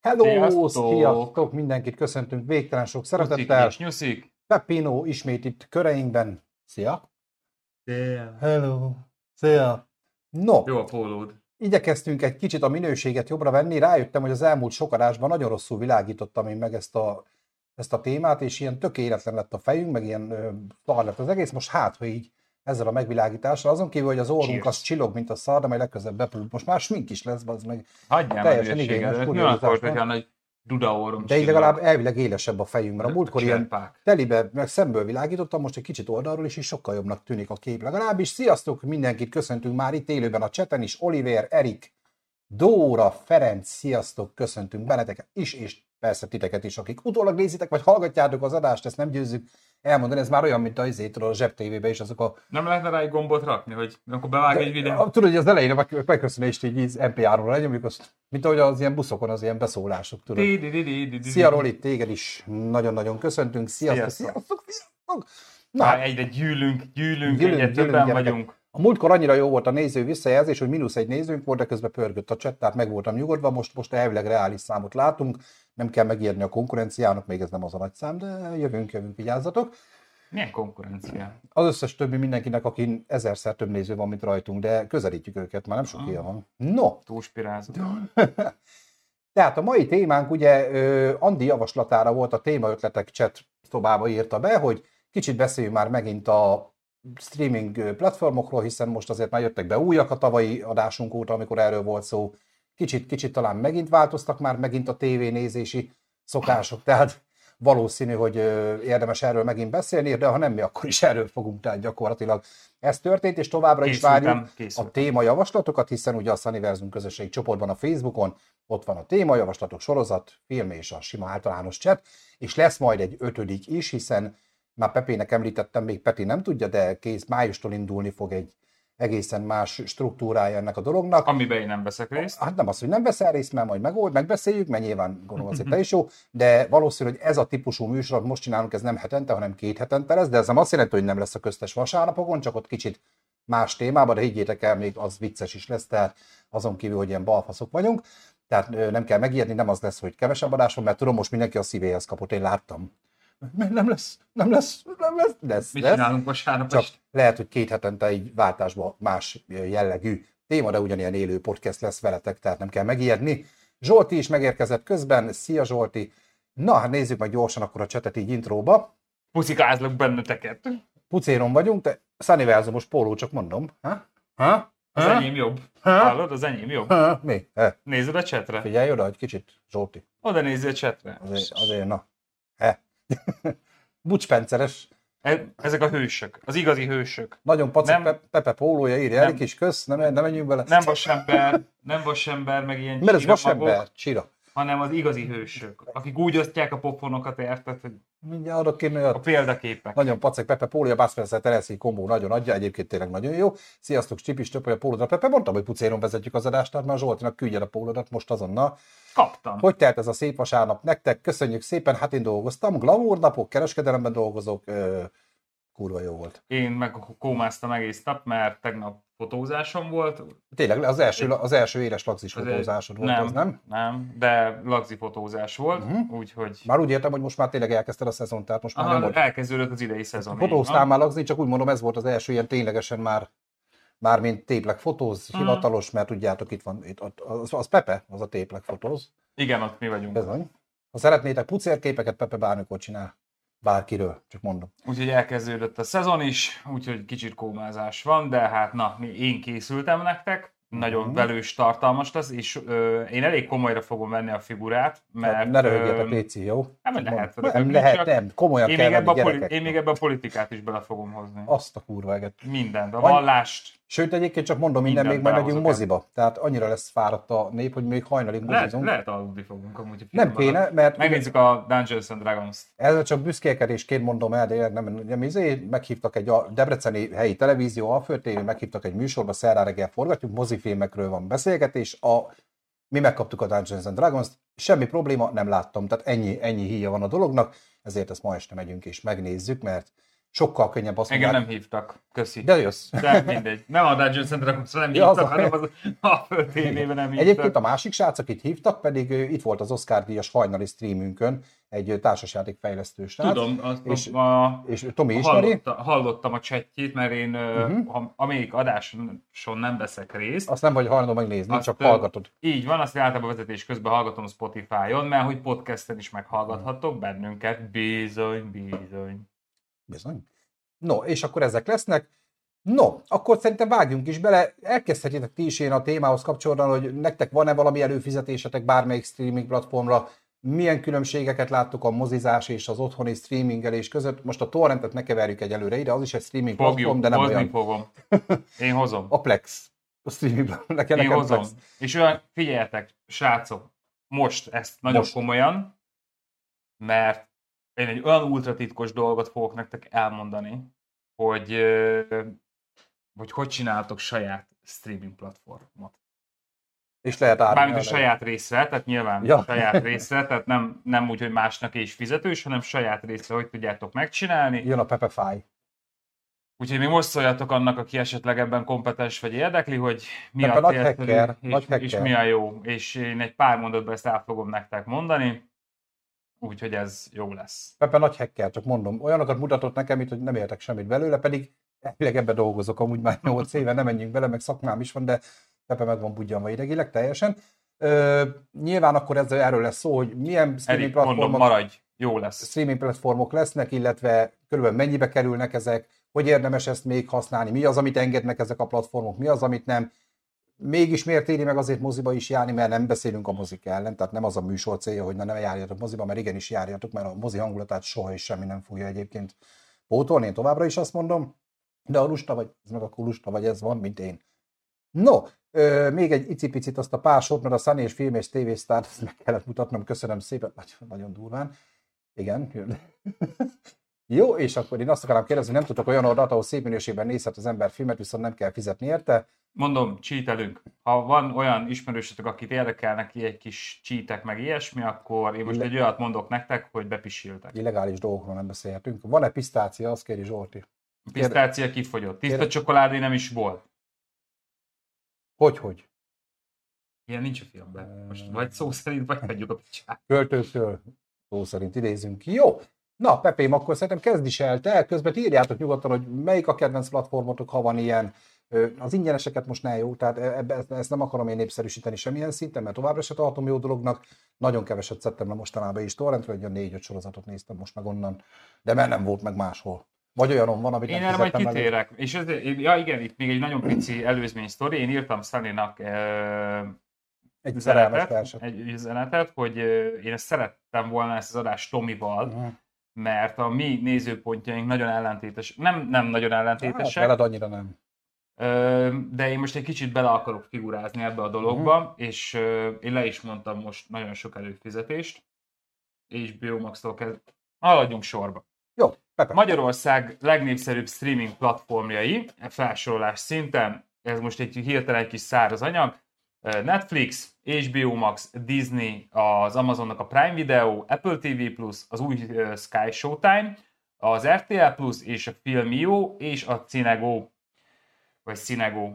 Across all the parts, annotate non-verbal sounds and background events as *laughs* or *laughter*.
Hello, Sziasztok! sziasztok! Mindenkit köszöntünk végtelen sok szeretettel. és nyuszik. Pepino ismét itt köreinkben. Szia! Yeah. Hello! Szia! No, Jó a pólód. igyekeztünk egy kicsit a minőséget jobbra venni. Rájöttem, hogy az elmúlt sok adásban nagyon rosszul világítottam én meg ezt a, ezt a témát, és ilyen tökéletlen lett a fejünk, meg ilyen ö, szar lett az egész. Most hát, hogy így ezzel a megvilágítással, azon kívül, hogy az orrunk Cheers. az csillog, mint a szar, de majd legközelebb bepül. Most már smink is lesz, az meg. Hagyjál Teljesen igényes Mi akkor, nagy duda orrom De így legalább elvileg élesebb a fejünk, mert a múltkor ilyen telibe, meg szemből világítottam, most egy kicsit oldalról is, és sokkal jobbnak tűnik a kép legalábbis. Sziasztok, mindenkit köszöntünk már itt élőben a cseten is. Oliver, Erik, Dóra, Ferenc, sziasztok, köszöntünk benneteket is, és persze titeket is, akik utólag nézitek, vagy hallgatjátok az adást, ezt nem győzzük elmondani, ez már olyan, mint a izétől a zseb TV-be is, azok a... Nem lehetne rá egy gombot rakni, hogy akkor bevág egy videó? Tudod, hogy az elején a meg- megköszönést így MP3-ról lenyomjuk, azt, mint ahogy az ilyen buszokon az ilyen beszólások, tudod. Szia Roli, téged is nagyon-nagyon köszöntünk. Sziasztok, Sziasztok. sziasztok! Na, egyre gyűlünk, gyűlünk, Gyűlünk, egyre többen vagyunk. A múltkor annyira jó volt a néző visszajelzés, hogy mínusz egy nézőnk volt, de közben pörgött a chat, tehát meg voltam nyugodva, most, most elvileg reális számot látunk, nem kell megijedni a konkurenciának, még ez nem az a nagy szám, de jövünk, jövünk, vigyázzatok. Milyen konkurencia? Az összes többi mindenkinek, akin ezerszer több néző van, mint rajtunk, de közelítjük őket, már nem sok ilyen van. No, Túlspirázott. *laughs* Tehát a mai témánk ugye Andi javaslatára volt a témaötletek chat szobába írta be, hogy kicsit beszéljünk már megint a streaming platformokról, hiszen most azért már jöttek be újak a tavalyi adásunk óta, amikor erről volt szó. Kicsit, kicsit talán megint változtak már megint a tévénézési szokások, tehát valószínű, hogy érdemes erről megint beszélni, de ha nem mi, akkor is erről fogunk, tehát gyakorlatilag ez történt, és továbbra is várjuk Készültem, a készültem. témajavaslatokat, hiszen ugye a Sunniversum közösségi csoportban a Facebookon ott van a témajavaslatok sorozat, film és a sima általános chat, és lesz majd egy ötödik is, hiszen már Pepének említettem, még Peti nem tudja, de kész májustól indulni fog egy egészen más struktúrája ennek a dolognak. Amiben én nem veszek részt. Hát nem az, hogy nem veszel részt, mert majd megold, megbeszéljük, mert nyilván gondolom azért te *laughs* is jó, de valószínű, hogy ez a típusú műsor, most csinálunk, ez nem hetente, hanem két hetente lesz, de ez nem azt jelenti, hogy nem lesz a köztes vasárnapokon, csak ott kicsit más témában, de higgyétek el, még az vicces is lesz, tehát azon kívül, hogy ilyen balfaszok vagyunk. Tehát nem kell megijedni, nem az lesz, hogy kevesebb adás van, mert tudom, most mindenki a szívéhez kapott, én láttam. Nem lesz, nem lesz, nem lesz, lesz, Mit lesz. csinálunk vasárnap Csak este? lehet, hogy két hetente egy váltásban más jellegű téma, de ugyanilyen élő podcast lesz veletek, tehát nem kell megijedni. Zsolti is megérkezett közben. Szia Zsolti! Na, hát nézzük meg gyorsan akkor a csetet így intróba. Puszikázlak benneteket. Pucéron vagyunk, de Sunniversumos póló, csak mondom. Ha? Ha? Az Ha? enyém jobb. Ha? Hallod? Az enyém jobb. Ha? Mi? He. Nézed a chatre? Figyelj oda egy kicsit, Zsolti. Oda nézzél a chatre. Azért, azért na. Bucspenceres. E- Ezek a hősök. Az igazi hősök. Nagyon pacek Nem. Pe- Pepe pólója, írja Nem. Erik is, kösz, nem, nem menjünk bele. Nem vasember, nem vasember, meg ilyen Mert ez vasember, csira. Hanem az igazi hősök, akik úgy osztják a pofonokat, érted, hogy Mindjárt adok én a példaképek. Nagyon pacek Pepe Pólia, Spencer, Tennessee kombó nagyon adja, egyébként tényleg nagyon jó. Sziasztok, Csipis, Töpöly, a Pólodra. Pepe, mondtam, hogy pucéron vezetjük az adást, tehát már Zsoltinak küldjed a Pólodat most azonnal. Kaptam. Hogy telt ez a szép vasárnap nektek? Köszönjük szépen, hát én dolgoztam, glamour napok, kereskedelemben dolgozok, ö, kurva jó volt. Én meg kómáztam egész nap, mert tegnap fotózásom volt. Tényleg az első, az első éles lagzis Az fotózásod volt, nem, az nem? Nem, de lagzi fotózás volt, Mhm. úgyhogy Már úgy értem, hogy most már tényleg elkezdted a szezon, tehát most már Aha, nyomod. elkezdődött az idei szezon. Fotóztál már lagzni, csak úgy mondom, ez volt az első ilyen ténylegesen már már mint téplek fotóz, Mhm. hivatalos, mert tudjátok, itt van, itt, az, az Pepe, az a téplek fotóz. Igen, ott mi vagyunk. Bizony. Ha szeretnétek pucérképeket, Pepe bármikor csinál. Bárkiről, csak mondom. Úgyhogy elkezdődött a szezon is, úgyhogy kicsit kómázás van, de hát na, én készültem nektek, nagyon Mhm. velős, tartalmas lesz, és ö, én elég komolyra fogom venni a figurát, mert... Mert, ne röhögjetek, ö, Léci, jó? nem Csak lehet röhögni, Nem lehet, nem. Komolyan én kell még, ebbe a poli- én még ebbe a politikát is bele fogom hozni. Azt a kurva eget. Mindent, a vallást. Sőt, egyébként csak mondom, minden Mindent még majd megyünk moziba. Tehát annyira lesz fáradt a nép, hogy még hajnalig Lehet, mozizunk. lehet aludni fogunk amúgy a Nem kéne, mert Megnézzük a Dungeons and Dragons-t. Ez csak büszkélkedésként mondom el, de nem, nem izé, meghívtak egy a debreceni helyi televízió, Alföld TV, meghívtak egy műsorba, szerrá reggel forgatjuk, mozifilmekről van beszélgetés, a, mi megkaptuk a Dungeons and Dragons-t, semmi probléma, nem láttam, tehát ennyi, ennyi híja van a dolognak, ezért ezt ma este megyünk és megnézzük, mert sokkal könnyebb azt Engem nem hívtak. Köszi. De jössz. De mindegy. Nem a Dungeon Center nem Ja, hívtak, hanem az a Föld TV-ben nem hívtak. Egyébként a másik srác, akit hívtak, pedig itt volt az Oscar díjas hajnali streamünkön, egy ö, társasjátékfejlesztő srác. Tudom, azt és- a, És Tomi ismeri. hallotta, hallottam a chatjét, mert én, uh-huh. ha, amelyik adáson nem veszek részt, Azt nem vagy hajlandó megnézni, Azt, csak hallgatod. Így van, azt általában vezetés közben hallgatom Spotify-on, mert hogy podcasten is meghallgathatok bennünket. Bizony, bizony. Bizony. No, és akkor ezek lesznek. No, akkor szerintem vágjunk is bele. Elkezdhetitek ti is én a témához kapcsolódóan, hogy nektek van-e valami előfizetésetek bármelyik streaming platformra, milyen különbségeket láttok a mozizás és az otthoni streamingelés között. Most a torrentet ne keverjük egyelőre ide, az is egy streaming platform, Fogjuk, de nem olyan. fogom. *laughs* Én hozom. A Plex. A streaming platform. *laughs* Nekem, Én hozom. Plex. És olyan, figyeljetek, srácok, most ezt nagyon most. komolyan, mert én egy olyan ultratitkos dolgot fogok nektek elmondani, hogy hogy, hogy csináltok saját streaming platformot. És lehet árulni. Mármint a saját részre, tehát nyilván Ja. saját részre, tehát nem, nem úgy, hogy másnak is fizetős, hanem saját részre, hogy tudjátok megcsinálni. Jön a Pepefy. Úgyhogy még most szóljatok annak, aki esetleg ebben kompetens vagy érdekli, hogy mi Pepe a nagy hacker, és, nagy és mi a jó. És én egy pár mondatban ezt el fogom nektek mondani, úgyhogy ez jó lesz. Pepe nagy hacker, csak mondom. Olyanokat mutatott nekem itt, hogy nem értek semmit belőle, pedig elvileg ebbe dolgozok amúgy már 8 éve, nem menjünk bele, meg szakmám is van, de Pepe meg van budjanva idegileg teljesen. Ö, nyilván akkor ezzel erről lesz szó, hogy milyen streaming Erik, mondom, platformok, maradj, jó lesz. streaming platformok lesznek, illetve körülbelül mennyibe kerülnek ezek, hogy érdemes ezt még használni, mi az, amit engednek ezek a platformok, mi az, amit nem. Mégis miért éri meg azért moziba is járni, mert nem beszélünk a mozik ellen, tehát nem az a műsor célja, hogy na ne járjatok moziba, mert igenis járjatok, mert a mozi hangulatát soha és semmi nem fogja egyébként pótolni, én továbbra is azt mondom, de a lusta vagy, ez meg akkor lusta vagy, ez van, mint én. No, ö, még egy icipicit azt a pár sort, mert a Sunny és film és TV Star, ezt meg kellett mutatnom, köszönöm szépen, nagyon, nagyon durván. Igen. Jó, és akkor én azt akarom kérdezni, nem tudok olyan oldalt, ahol szép minőségben nézhet az ember filmet, viszont nem kell fizetni érte. Mondom, cheatelünk. Ha van olyan ismerősötök, akit érdekelnek egy kis cheatek, meg ilyesmi, akkor én most Le- egy olyat mondok nektek, hogy bepisiltek. Illegális dolgokról nem beszélhetünk. Van-e pisztácia, azt kéri Zsolti. A pisztácia kifogyott. Tiszta Kérde- csokoládé nem is volt. Hogy, hogy? Ilyen nincs a filmben. Most vagy szó szerint, vagy hagyjuk a picsát. Költőktől szó szerint idézünk. Jó, na Pepém, akkor szerintem kezd is el te, közben írjátok nyugodtan, hogy melyik a kedvenc platformotok, ha van ilyen. Az ingyeneseket most ne jó, tehát ebbe, ezt- nem akarom én népszerűsíteni semmilyen szinten, mert továbbra se tartom jó dolognak. Nagyon keveset szedtem le mostanában is torrentről, egy olyan négy-öt sorozatot néztem most meg onnan, de mert nem volt meg máshol. Vagy olyanom van, amit Én nem erre majd kitérek. És ez, ja igen, itt még egy nagyon pici előzmény sztori. Én írtam Sunny-nak Egy üzenetet, egy üzenetet, hogy én ezt szerettem volna ezt az adást Tomival, Mhm. Mert a mi nézőpontjaink nagyon ellentétes, nem, nem nagyon Hát, ellentétesek, veled annyira nem. De én most egy kicsit bele akarok figurázni ebbe a dologba, Mhm. és én le is mondtam most nagyon sok előfizetést, és Biomax-tól kezd... Haladjunk sorba. Jó, Pepe. Magyarország legnépszerűbb streaming platformjai, felsorolás szinten, ez most egy hirtelen egy kis száraz anyag, Netflix, HBO Max, Disney, az Amazonnak a Prime Video, Apple TV+, az új Sky Showtime, az RTL+, és a Filmio, és a Cinego, vagy Cinego.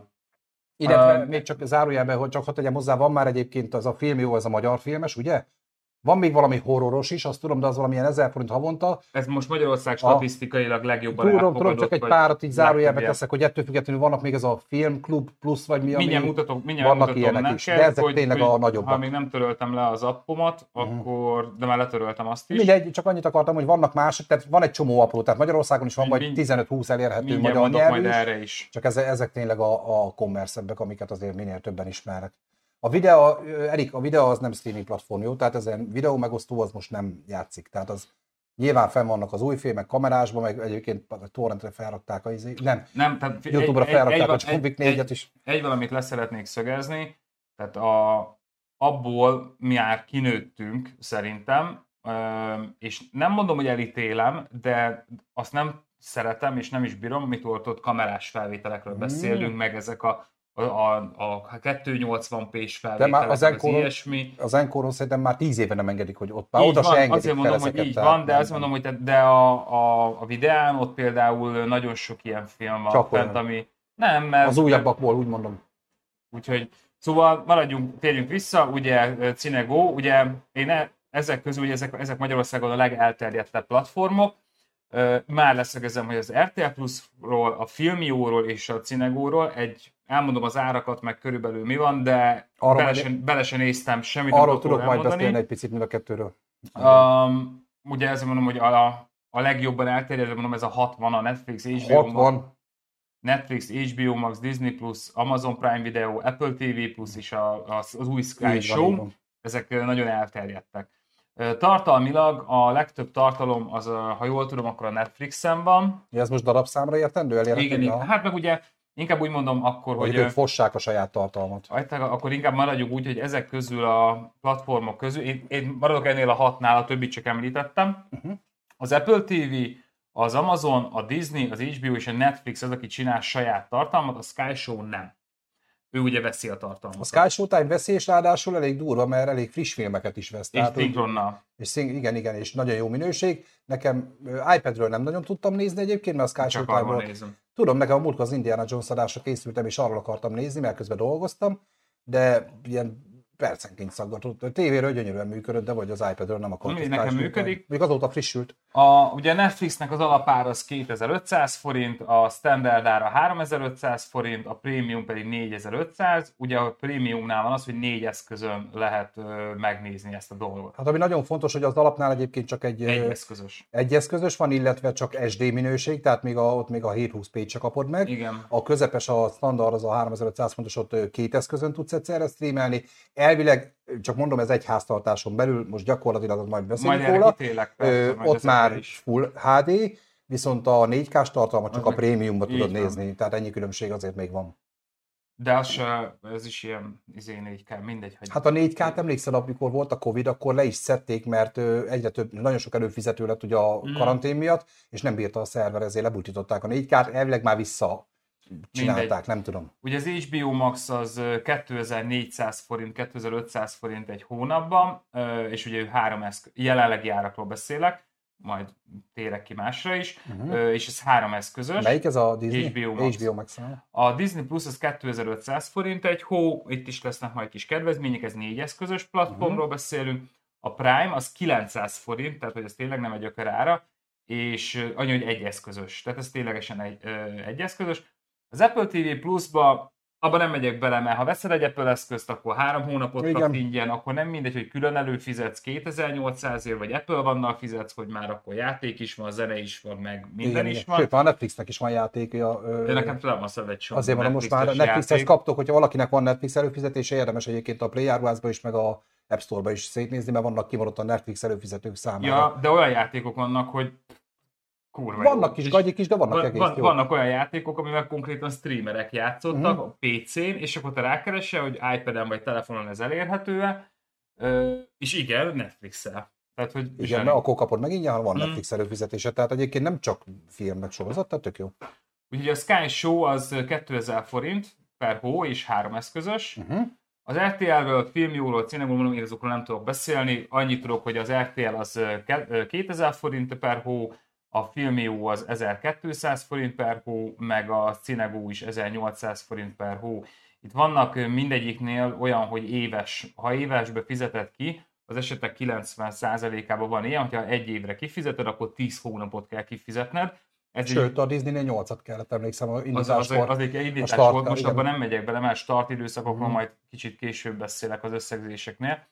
Illetve Um, még csak zárójelben, hogy csak hadd tegyem hozzá, van már egyébként az a film jó, ez a magyar filmes, ugye? Van még valami horroros is, azt tudom, de az valamilyen 1000 forint havonta. Ez most Magyarország statisztikailag legjobban Tudom, tudom, csak egy párat így zárójelbe teszek, hogy ettől függetlenül vannak még ez a filmklub plusz, vagy mi, ami... Mindjárt mutatok, mindjárt vannak mutatom ilyenek neked, is, de ezek hogy, tényleg hogy a nagyobbak. Ha még nem töröltem le az appomat, Mhm. akkor, de már letöröltem azt is. Mindegy, csak annyit akartam, hogy vannak mások, tehát van egy csomó apró, tehát Magyarországon is van Mind- 15-20 elérhető magyar nyelvű majd is. erre is. Csak ezek, ezek tényleg a, a commerce amiket azért minél többen ismernek. A videó, Erik, a videó az nem streaming platform, jó? Tehát ezen videó megosztó az most nem játszik. Tehát az nyilván fenn vannak az új filmek kamerásban, meg egyébként a torrentre felrakták a izé. Nem, Nem, tehát Youtube-ra felrakták a egy, Wick egy, 4-et is. egy valamit leszeretnék szögezni, tehát a, abból mi már kinőttünk szerintem, és nem mondom, hogy elítélem, de azt nem szeretem, és nem is bírom, amit volt ott kamerás felvételekről Mm. beszélünk, meg ezek a a, a, a 280p-s De már felvételek, az az, Encore- ilyesmi. Az Encoron szerintem már tíz éve nem engedik, hogy ott már Így oda van, se engedik azért mondom, hogy így tehát van, de azt mondom, hogy te, de a, a, a videán ott például nagyon sok ilyen film van Csak fent, olyan. ami nem, mert Az újabbakból úgy mondom. Úgyhogy, szóval maradjunk, térjünk vissza, ugye ö, Cinego, ugye én e, ezek közül, ugye ezek, ezek Magyarországon a legelterjedtebb platformok, Ö, már leszögezem, hogy az RTL Plus-ról, a Filmióról és a Cinegóról egy, elmondom az árakat, meg körülbelül mi van, de Arról bele, majd- se, bele se néztem semmit, Arról tudok róla majd elmondani. beszélni egy picit mind a kettőről. Um, ugye ezért mondom, hogy a, a legjobban elterjedő, mondom, ez a 60, a Netflix, HBO, Max, 60, Netflix, HBO Max, Disney Plus, Amazon Prime Video, Apple TV Plus és a, az, az új Sky így Show, van. ezek nagyon elterjedtek. Tartalmilag a legtöbb tartalom, az, ha jól tudom, akkor a Netflixen van. Ja, Ez most darabszámra értendő? Elérhető? Igen, igen. Hát meg ugye inkább úgy mondom akkor, Hogy hogy ők fossák a saját tartalmat. Akkor inkább maradjunk úgy, hogy ezek közül a platformok közül, én, én maradok ennél a hatnál, a többit csak említettem. Mhm. Az Apple TV, az Amazon, a Disney, az HBO és a Netflix az, aki csinál saját tartalmat, a Sky Show nem. Ő ugye veszi a tartalmat. A Sky Showtime veszi, és ráadásul elég durva, mert elég friss filmeket is vesz. és szinkronnal. és szín, igen, igen, és nagyon jó minőség. Nekem iPadről nem nagyon tudtam nézni egyébként, mert a Sky Csak Tudom, nekem a múltkor az Indiana Jones adásra készültem, és arról akartam nézni, mert közben dolgoztam, de ilyen percenként szaggatott. A tévéről gyönyörűen működött, de vagy az iPadről nem akart. Mi, nekem működik. Még azóta frissült. A, ugye Netflixnek az alapára az 2500 forint, a standard ára 3500 forint, a premium pedig 4500. Ugye a premiumnál van az, hogy négy eszközön lehet ö, megnézni ezt a dolgot. Hát ami nagyon fontos, hogy az alapnál egyébként csak egy, Egy eszközös. egy eszközös van, illetve csak SD minőség, tehát még a, ott még a 720p se kapod meg. Igen. A közepes, a standard, az a 3500 fontos, ott két eszközön tudsz egyszerre streamelni. Elvileg, csak mondom, ez egy háztartáson belül, most gyakorlatilag az majd beszélünk Majd róla. kitélek. Ö, persze, majd ott már is. full HD, viszont a 4K-s tartalmat csak Az a meg- prémiumba így tudod van. nézni, tehát ennyi különbség azért még van. De az se, ez is ilyen izé 4K, mindegy, hogy... Hát a 4K-t emlékszel, amikor volt a Covid, akkor le is szedték, mert ö, egyre több, nagyon sok előfizető lett ugye a Mm. karantén miatt, és nem bírta a szerver, ezért lebutították a 4K-t, elvileg már vissza csinálták, Mindegy. nem tudom. Ugye az HBO Max az ö, 2400 forint, 2500 forint egy hónapban, és ugye ő három eszköz, jelenlegi árakról beszélek, majd térek ki másra is, Uh-huh. és ez három eszközös. Melyik ez a Disney? HBO Max. HBO Max. A Disney Plus az 2500 forint egy hó, itt is lesznek majd kis kedvezmények, ez négy eszközös platformról Mhm. beszélünk. A Prime az 900 forint, tehát hogy ez tényleg nem egy ökör ára, és annyi, hogy egy eszközös, tehát ez ténylegesen egy, egy eszközös. Az Apple TV Plus-ba abban nem megyek bele, mert ha veszed egy Apple eszközt, akkor három hónapot Igen. kap ingyen, akkor nem mindegy, hogy külön előfizetsz 2800 ért, vagy Apple vannal fizetsz, hogy már akkor játék is van, zene is van, meg minden is van. Sőt, a Netflixnek is van játékja. ö, De nekem tudom azt egy csomó Azért mondom, most már Netflixhez kaptok, hogyha valakinek van Netflix előfizetése, érdemes egyébként a Play Áruházba is, meg a App Store-ba is szétnézni, mert vannak kimondott a Netflix előfizetők számára. Ja, de olyan játékok vannak, hogy kurva vannak kis gagyik is, de vannak van, egész van, jó. vannak olyan játékok, amivel konkrétan streamerek játszottak Mhm. a PC-n, és akkor te rákeresel, hogy iPad-en vagy telefonon ez elérhető és igen, Netflix-el. Tehát, hogy Igen, zseni. mert akkor kapod meg ingyen, van Mm. Netflix előfizetése. Tehát egyébként nem csak film meg sorozat, tehát tök jó. Úgyhogy a Sky Show az 2000 forint per hó és három eszközös. Uh-huh. Az RTL-ről, filmjóról, cinemról, mondom, én azokról nem tudok beszélni. Annyit tudok, hogy az RTL az ö, ke- ö, 2000 forint per hó, a filmjó az 1200 forint per hó, meg a Cinegó is 1800 forint per hó. Itt vannak mindegyiknél olyan, hogy éves, ha évesbe fizeted ki, az esetek 90%-ában van ilyen, hogyha egy évre kifizeted, akkor 10 hónapot kell kifizetned. Ez Sőt, a Disneynél 8-at kellett emlékszem a az, az, az egy indítás volt, most igen. abban nem megyek bele, mert start időszakokról Mhm. majd kicsit később beszélek az összegzéseknél.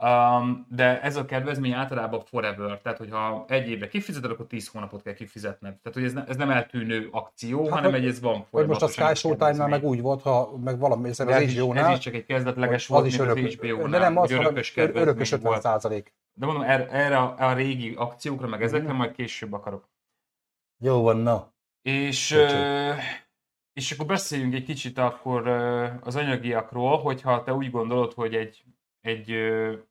Um, de ez a kedvezmény általában forever, tehát hogyha egy évre kifizeted, akkor 10 hónapot kell kifizetned. Tehát hogy ez, ne, ez nem eltűnő akció, Hát, hanem hogy- egy ez van Vagy most a Sky Showtime-nál meg úgy volt, ha meg valami, hiszen De az ez, is, ez HBO-nál, is csak egy kezdetleges az volt, is mint örök, az HBO-nál, de nem az, hogy hanem örökös örökös kedvezmény 50 volt. százalék. De mondom, erre, erre a, a régi akciókra, meg ezekre Mhm. majd később akarok. Jó van, na. És, és akkor beszéljünk egy kicsit akkor az anyagiakról, hogyha te úgy gondolod, hogy egy, egy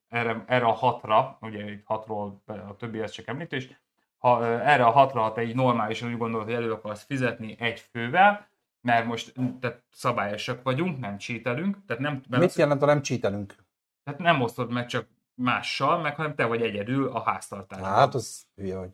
erre, erre a hatra, ugye itt hatról a többi ez csak említés, ha erre a hatra, ha te így normálisan úgy gondolod, hogy elő akarsz fizetni egy fővel, mert most tehát szabályosak vagyunk, nem cheatelünk, tehát nem, Mit jelent, ha nem cheatelünk? tehát nem osztod meg csak mással, meg hanem te vagy egyedül a háztartásban. Hát, az hülye vagy.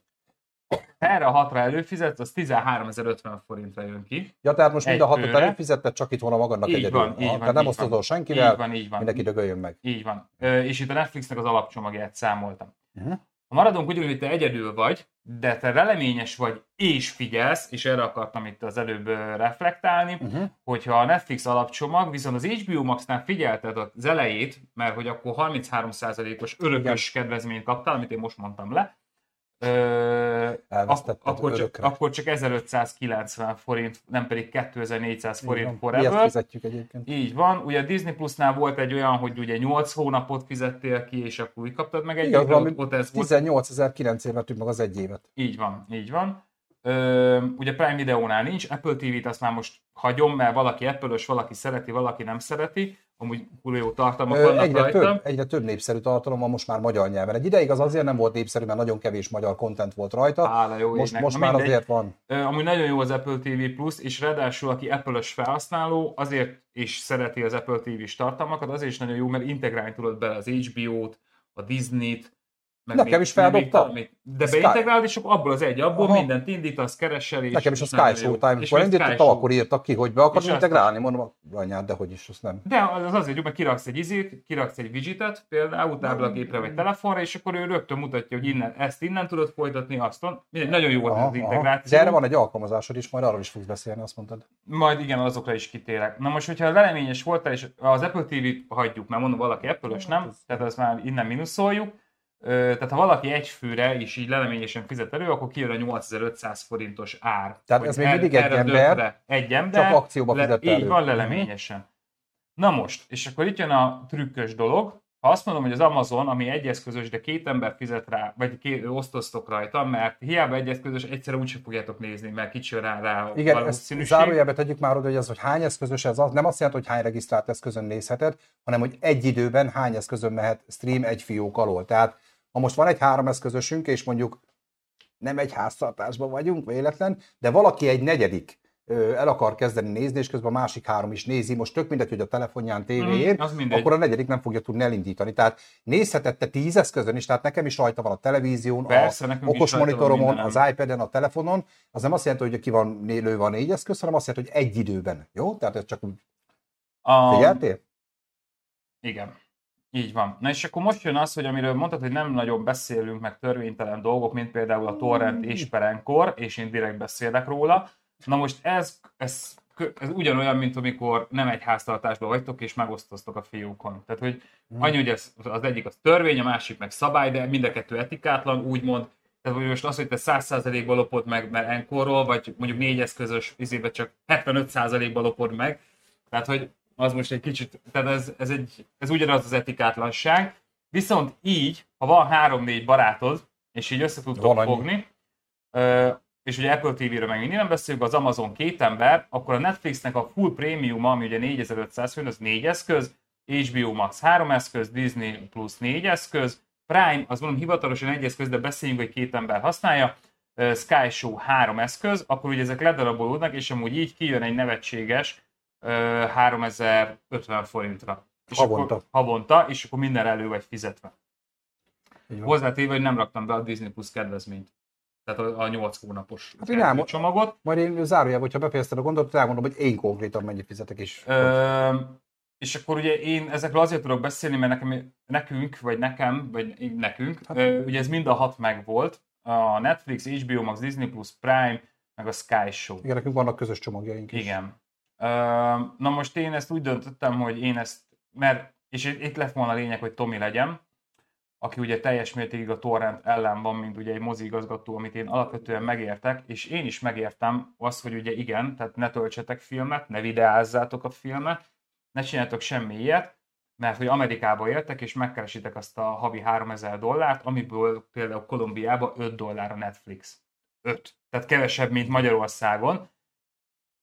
Erre a hatra előfizetsz, az 13.050 forintra jön ki. Ja, tehát most mind a hatot főre. előfizetted, csak itt volna magadnak Így egyedül. van, így van, Tehát nem van. senkivel, Így van, így van. mindenki dögöljön meg. Így van. Ö, És itt a Netflixnek az alapcsomagját számoltam. Uh-huh. Ha maradunk úgy, hogy te egyedül vagy, de te releményes vagy és figyelsz, és erre akartam itt az előbb reflektálni, Uh-huh. hogyha a Netflix alapcsomag, viszont az HBO Max-nál figyelted az elejét, mert hogy akkor 33%-os örökös kedvezményt kaptál, amit én most mondtam le, ak- akkor, csak, akkor csak 1590 forint, nem pedig 2400 forint forever. fizetjük egyébként. Így van, ugye a Disney Plusnál volt egy olyan, hogy ugye 8 hónapot fizettél ki, és akkor úgy kaptad meg egy Igen, valami ott, ott ez volt. 18.900 ért vettük meg az egy évet. Így van, így van. Ö, ugye Prime Videónál nincs, Apple TV-t azt már most hagyom, mert valaki Apple-ös, valaki szereti, valaki nem szereti. Amúgy jó tartalmak Ö, vannak Egyre rajta. több, egyre több népszerű tartalom van most már magyar nyelven. Egy ideig az azért nem volt népszerű, mert nagyon kevés magyar content volt rajta. Hála jó Most, égnek. most Na már mindegy. azért van. Amúgy nagyon jó az Apple TV Plus, és ráadásul aki Apple-ös felhasználó, azért is szereti az Apple TV-s tartalmakat, azért is nagyon jó, mert integrálni tudod bele az HBO-t, a Disney-t, meg Nekem még- is feldobta. még valamit. De beintegrálod, és akkor abból az egy, abból Aha. mindent indítasz, keresel, és Nekem is a Sky. Showtime, amikor még indítottam, akkor írtak ki, hogy be azt- integrálni. Mondom, anyád, de hogy is, azt nem. De az azért jó, mert kiraksz egy izét, kiraksz egy widgetet, például táblagépre vagy telefonra, és akkor ő rögtön mutatja, hogy innen, ezt innen tudod folytatni, azt nagyon jó az, az integráció. De erre van egy alkalmazásod is, majd arról is fogsz beszélni, azt mondtad. Majd igen, azokra is kitérek. Na most, hogyha leleményes voltál, és az Apple TV-t hagyjuk, mert mondom, valaki Apple-ös nem, tehát azt már innen minuszoljuk. Tehát ha valaki egy főre is így leleményesen fizet elő, akkor kijön a 8500 forintos ár. Tehát ez még mindig egy ember, egy ember, csak akcióba fizette Így elő. van, leleményesen. Na most, és akkor itt jön a trükkös dolog. Ha azt mondom, hogy az Amazon, ami egy eszközös, de két ember fizet rá, vagy két, osztoztok rajta, mert hiába egy eszközös, egyszerre úgyse fogjátok nézni, mert kicsi rá, rá Igen, ezt zárójelbe tegyük már oda, hogy az, hogy hány eszközös ez, az nem azt jelenti, hogy hány regisztrált eszközön nézheted, hanem hogy egy időben hány eszközön mehet stream egy fiók alól. Tehát ha most van egy három eszközösünk, és mondjuk nem egy háztartásban vagyunk, véletlen, de valaki egy negyedik el akar kezdeni nézni, és közben a másik három is nézi, most tök mindegy, hogy a telefonján, tévéjén, Mm, akkor a negyedik nem fogja tudni elindítani. Tehát nézheted te tíz eszközön is, tehát nekem is rajta van a televízión, Persze, a okos van monitoromon, az iPad-en, a telefonon, az nem azt jelenti, hogy ki van lőve a négy eszköz, hanem azt jelenti, hogy egy időben. Jó? Tehát ez csak úgy A, figyeltél? Igen. Így van. Na és akkor most jön az, hogy amiről mondtad, hogy nem nagyon beszélünk meg törvénytelen dolgok, mint például a torrent és perenkor, és én direkt beszélek róla. Na most ez, ez, ez ugyanolyan, mint amikor nem egy háztartásban vagytok, és megosztoztok a fiókon. Tehát, hogy annyi, hogy ez, az egyik az törvény, a másik meg szabály, de mind a kettő etikátlan, úgymond. Tehát, hogy most az, hogy te 100%-ba lopod meg, mert enkorról, vagy mondjuk négy eszközös izébe csak 75%-ba lopod meg, tehát, hogy az most egy kicsit, tehát ez, ez, egy, ez ugyanaz az etikátlanság. Viszont így, ha van három-négy barátod, és így össze tudtok fogni, és ugye Apple TV-ről meg mindig nem beszélünk, az Amazon két ember, akkor a Netflixnek a full prémium, ami ugye 4500 főn, az négy eszköz, HBO Max három eszköz, Disney Plus négy eszköz, Prime, az mondom hivatalosan egy eszköz, de beszéljünk, hogy két ember használja, Sky Show három eszköz, akkor ugye ezek ledarabolódnak, és amúgy így kijön egy nevetséges 3050 forintra. És Havonta. Akkor, havonta, és akkor minden elő vagy fizetve. Hozzátéve, hogy nem raktam be a Disney Plus kedvezményt. Tehát a, a 8 hónapos Hát elmo- csomagot. Majd én zárójelben, hogyha befejezted a gondolatot, elmondom, hogy én konkrétan mennyit fizetek is. Ö, és akkor ugye én ezekről azért tudok beszélni, mert nekem, nekünk, vagy nekem, vagy nekünk, Hát- ö, ugye ez mind a hat meg volt. A Netflix, HBO Max, Disney Plus, Prime, meg a Sky Show. Igen, nekünk vannak közös csomagjaink is. Igen. Na most én ezt úgy döntöttem, hogy én ezt, mert, és itt lett volna a lényeg, hogy Tomi legyen, aki ugye teljes mértékig a torrent ellen van, mint ugye egy mozigazgató, amit én alapvetően megértek, és én is megértem azt, hogy ugye igen, tehát ne töltsetek filmet, ne videázzátok a filmet, ne csináltok semmi ilyet, mert hogy Amerikába éltek, és megkeresitek azt a havi 3000 dollárt, amiből például Kolumbiában 5 dollár a Netflix. 5. Tehát kevesebb, mint Magyarországon.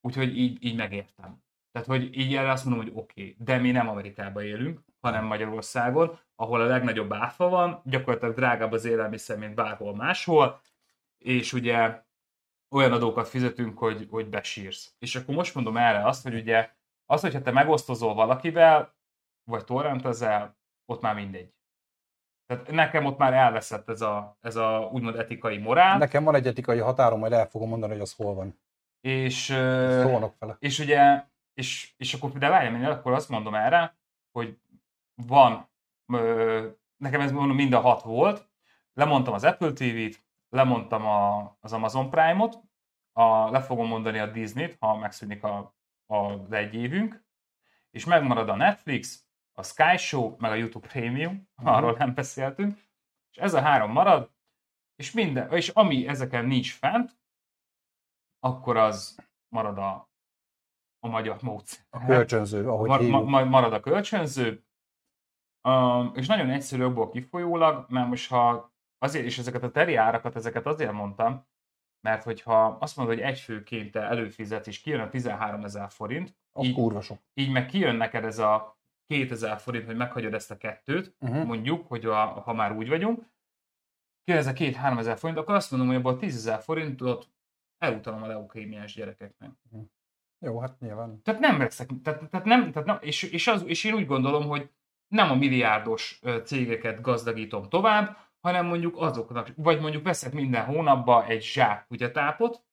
Úgyhogy így, így megértem. Tehát, hogy így erre azt mondom, hogy oké, okay. de mi nem Amerikában élünk, hanem Magyarországon, ahol a legnagyobb áfa van, gyakorlatilag drágább az élelmiszer, mint bárhol máshol, és ugye olyan adókat fizetünk, hogy, hogy besírsz. És akkor most mondom erre azt, hogy ugye az, hogyha te megosztozol valakivel, vagy torrentezel, ott már mindegy. Tehát nekem ott már elveszett ez a, ez a úgymond etikai morál. Nekem van egy etikai határom, majd el fogom mondani, hogy az hol van. És, Szólnak vele. és ugye, és, és akkor de várjál, én akkor azt mondom erre, hogy van, ö, nekem ez mondom mind a hat volt, lemondtam az Apple TV-t, lemondtam a, az Amazon Prime-ot, a, le fogom mondani a Disney-t, ha megszűnik a, a, az egy évünk, és megmarad a Netflix, a Sky Show, meg a YouTube Premium, Mhm. arról nem beszéltünk, és ez a három marad, és minden, és ami ezeken nincs fent, akkor az marad a, a magyar módszer. A kölcsönző, ahogy Mar, ma, hívjuk. ma- marad a kölcsönző, um, és nagyon egyszerű okból kifolyólag, mert most ha azért, és ezeket a teri árakat, ezeket azért mondtam, mert hogyha azt mondod, hogy egy főként előfizet, és kijön a 13 ezer forint, Az így, kurva sok. így meg kijön neked ez a 2000 forint, hogy meghagyod ezt a kettőt, Uh-huh. mondjuk, hogy a, ha már úgy vagyunk, kijön ez a 2-3 ezer forint, akkor azt mondom, hogy abból 10 ezer forintot elutalom a leukémiás gyerekeknek. Jó, hát nyilván. Tehát nem veszek, tehát, tehát nem, tehát nem és, és, az, és én úgy gondolom, hogy nem a milliárdos cégeket gazdagítom tovább, hanem mondjuk azoknak, vagy mondjuk veszek minden hónapba egy zsák kutyatápot,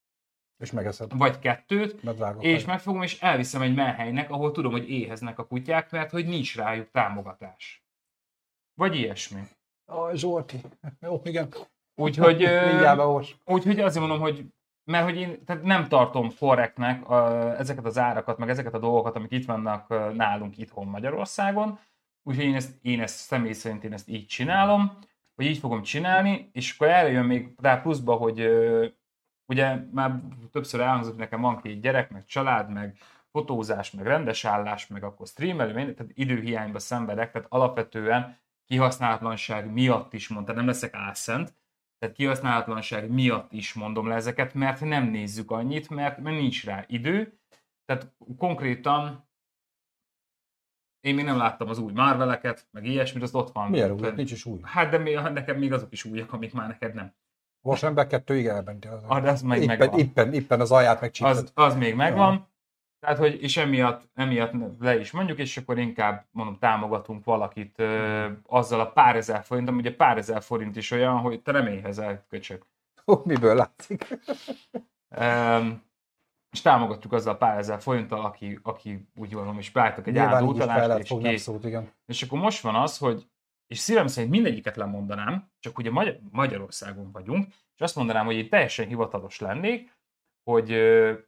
És megeszed. vagy kettőt, drága és fej. megfogom, és elviszem egy menhelynek, ahol tudom, hogy éheznek a kutyák, mert hogy nincs rájuk támogatás. Vagy ilyesmi. Aj, Zsolti. Jó, igen. Úgyhogy. Úgyhogy azért mondom, hogy mert hogy én tehát nem tartom korrektnek ezeket az árakat, meg ezeket a dolgokat, amik itt vannak nálunk itthon Magyarországon. Úgyhogy én ezt, én ezt személy szerint én ezt így csinálom, hogy így fogom csinálni, és akkor erre jön még rá pluszba, hogy ugye már többször elhangzott, nekem van két gyerek, meg család, meg fotózás, meg rendes állás, meg akkor streamelő, tehát időhiányba szenvedek, tehát alapvetően kihasználatlanság miatt is mondta, nem leszek álszent, tehát kihasználatlanság miatt is mondom le ezeket, mert nem nézzük annyit, mert, mert nincs rá idő. Tehát konkrétan én még nem láttam az új Marveleket, meg ilyesmit, az ott van. Milyen új? Nincs is új. Hát de még, nekem még azok is újak, amik már neked nem. Vasember kettőig elmenti az. Ah, de az meg Éppen, megvan. éppen, éppen az alját megcsípted. Az, az még megvan. Tehát, hogy, és emiatt, emiatt le is mondjuk, és akkor inkább mondom, támogatunk valakit ö, azzal a pár ezer forint, ami ugye pár ezer forint is olyan, hogy te nem éhezel, köcsök. Ó, Miből látszik? Um, és támogatjuk azzal a pár ezer forinttal, aki, aki úgy mondom, és beálltak egy áldótalást, lehet és kész. abszolút, igen. És akkor most van az, hogy, és szívem szerint mindegyiket lemondanám, csak ugye Magy- Magyarországon vagyunk, és azt mondanám, hogy én teljesen hivatalos lennék, hogy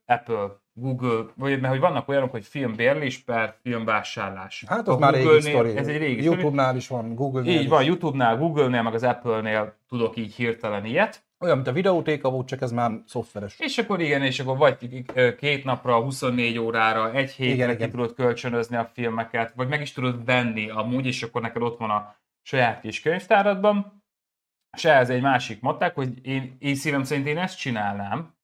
Apple, Google, vagy mert hogy vannak olyanok, hogy filmbérlés per filmvásárlás. Hát az már régi sztori. Ez egy régi. YouTube-nál is van, Google-nél Így is. van, YouTube-nál, Google-nél, meg az Apple-nél tudok így hirtelen ilyet. Olyan, mint a videótéka volt, csak ez már szoftveres. És akkor igen, és akkor vagy két napra, 24 órára, egy hétre Igen, ki igen. tudod kölcsönözni a filmeket, vagy meg is tudod venni amúgy, és akkor neked ott van a saját kis könyvtáradban. És ez egy másik matek, hogy én, én szívem szerint én ezt csinálnám,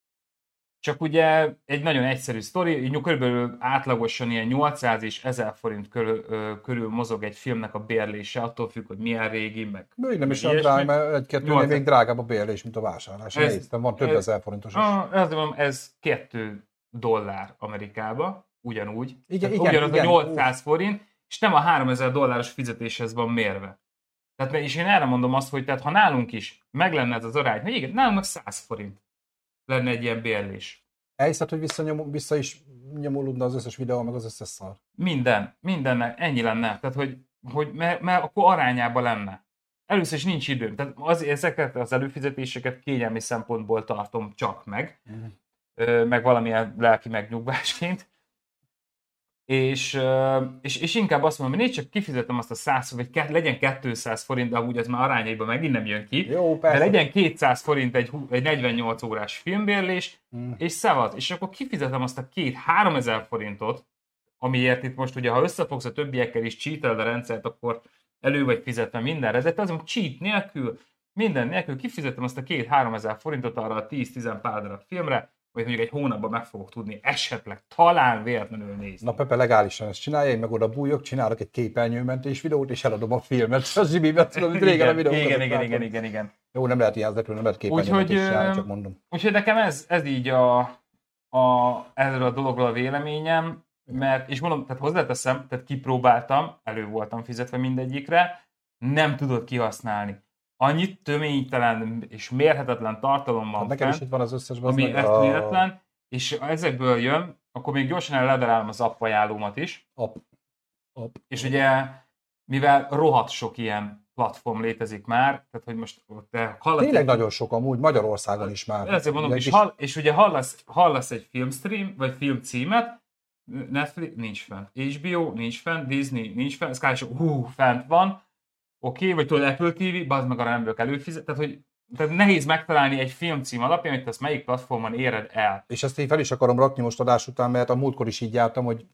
csak ugye egy nagyon egyszerű sztori, így körülbelül átlagosan ilyen 800 és 1000 forint körül, ö, körül mozog egy filmnek a bérlése, attól függ, hogy milyen régi, meg Még nem is olyan drága, mert egy-kettőnél még drágább a bérlés, mint a vásárlás. Ez- Néztem, van több ez- ezer forintos is. Azért mondom, ez 2 dollár Amerikába, ugyanúgy. Igen, igen, ugyanaz igen. a 800 forint, és nem a 3000 dolláros fizetéshez van mérve. Tehát, és én erre mondom azt, hogy tehát ha nálunk is meg lenne ez az arány, hogy igen, nálunk meg 100 forint lenne egy ilyen bérlés. Elhiszed, hogy visszanyom, vissza is nyomulódna az összes videó, meg az összes szar. Minden, mindennek ennyi lenne. Tehát, hogy, hogy mert, mert akkor arányában lenne. Először is nincs időm. Tehát az, ezeket az előfizetéseket kényelmi szempontból tartom csak meg. Ö, meg valamilyen lelki megnyugvásként. És, és, és inkább azt mondom, hogy négy csak kifizetem azt a 100, vagy ke- legyen 200 forint, de amúgy ez már arányaiban megint nem jön ki. Jó, De persze. legyen 200 forint egy, egy 48 órás filmbérlés, Mm. és szavaz. És akkor kifizetem azt a két 3000 forintot, amiért itt most ugye, ha összefogsz a többiekkel is cheatel a rendszert, akkor elő vagy fizetve mindenre, de az cheat nélkül, minden nélkül kifizetem azt a két 3000 forintot arra a 10-10 pár darab filmre, vagy mondjuk egy hónapban meg fogok tudni esetleg talán véletlenül nézni. Na Pepe legálisan ezt csinálja, én meg oda bújok, csinálok egy képernyőmentés videót, és eladom a filmet. *laughs* Az zsibibe tudom, mint régen a igen, videót. igen, igen, igen, igen, igen. Jó, nem lehet ilyen nem lehet is csinálni, csak mondom. Úgyhogy nekem ez, ez így a, a, erről a dologról a véleményem, mert, és mondom, tehát hozzáteszem, tehát kipróbáltam, elő voltam fizetve mindegyikre, nem tudod kihasználni. Annyit töménytelen és mérhetetlen tartalom van Hát nekem is itt van az összes ami eszméletlen, és ezekből jön, akkor még gyorsan elledarálom az app ajánlómat is, App. App. és ugye, mivel rohadt sok ilyen platform létezik már, tehát hogy most te hallasz Tényleg nagyon sok amúgy, Magyarországon is már. ezért mondom, és, hall, és ugye hallasz, hallasz egy filmstream, vagy filmcímet, Netflix nincs fent, HBO nincs fent, Disney nincs fent, Sky Show, hú, fent van, oké, okay, vagy tudod Apple TV, bazd meg arra nem vagyok előfizet, tehát hogy tehát nehéz megtalálni egy filmcím alapján, hogy ezt melyik platformon éred el. És ezt én fel is akarom rakni most adás után, mert a múltkor is így jártam, hogy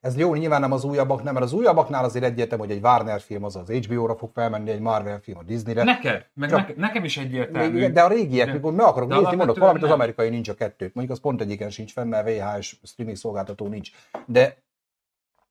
ez jó, nyilván nem az újabbak, nem, mert az újabbaknál azért egyértelmű, hogy egy Warner film az az HBO-ra fog felmenni, egy Marvel film a Disneyre. Neked, meg Csak- neke, nekem is egyértelmű. De a régiek, mikor meg akarok de nézni, mondok valamit, az amerikai nincs a kettőt. Mondjuk az pont egyiken sincs fenn, mert VHS streaming szolgáltató nincs. De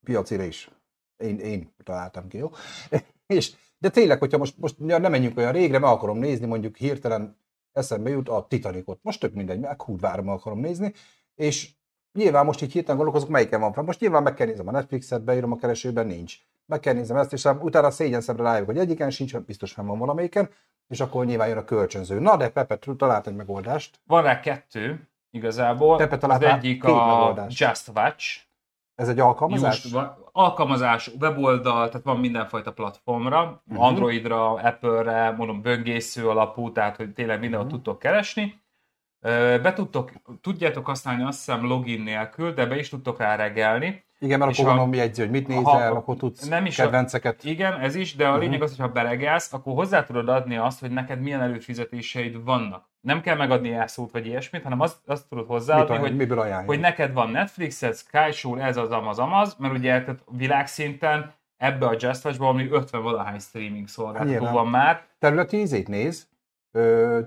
piacira is. Én, én találtam ki, jó? *laughs* És, de tényleg, hogyha most, most ja, nem menjünk olyan régre, meg akarom nézni, mondjuk hirtelen eszembe jut a Titanicot. Most tök mindegy, meg kurvára meg akarom nézni, és nyilván most így hirtelen gondolkozok, melyiken van fel. Most nyilván meg kell nézem a Netflixet, beírom a keresőben, nincs. Meg kell nézem ezt, és utána szégyen szemre rájövök, hogy egyiken sincs, biztos fenn van valamelyiken, és akkor nyilván jön a kölcsönző. Na de Pepe talált egy megoldást. Van rá kettő, igazából. Pepe az talált rá egyik a megoldást. Just Watch, Ez egy alkalmazás? Just, alkalmazás, weboldal, tehát van mindenfajta platformra, uh-huh. Androidra, Apple-re, mondom böngésző alapú, tehát hogy tényleg mindenhol uh-huh. tudtok keresni. Be tudtok, tudjátok használni azt hiszem login nélkül, de be is tudtok rá regelni. Igen, mert akkor ha- mi jegyzi, hogy mit ha- nézel, akkor tudsz nem is a- kedvenceket. Igen, ez is, de a Mhm. lényeg az, hogy ha beregelsz, akkor hozzá tudod adni azt, hogy neked milyen előfizetéseid vannak. Nem kell megadni elszót vagy ilyesmit, hanem azt, azt tudod Mit hozzáadni, ajánl, hogy miből ajánlja? hogy neked van Netflixed, Sky Show, ez az amaz amaz, mert ugye tehát világszinten ebbe a Just Watch-ban ami 50 valahány streaming szolgáltató van már. területi ízét néz,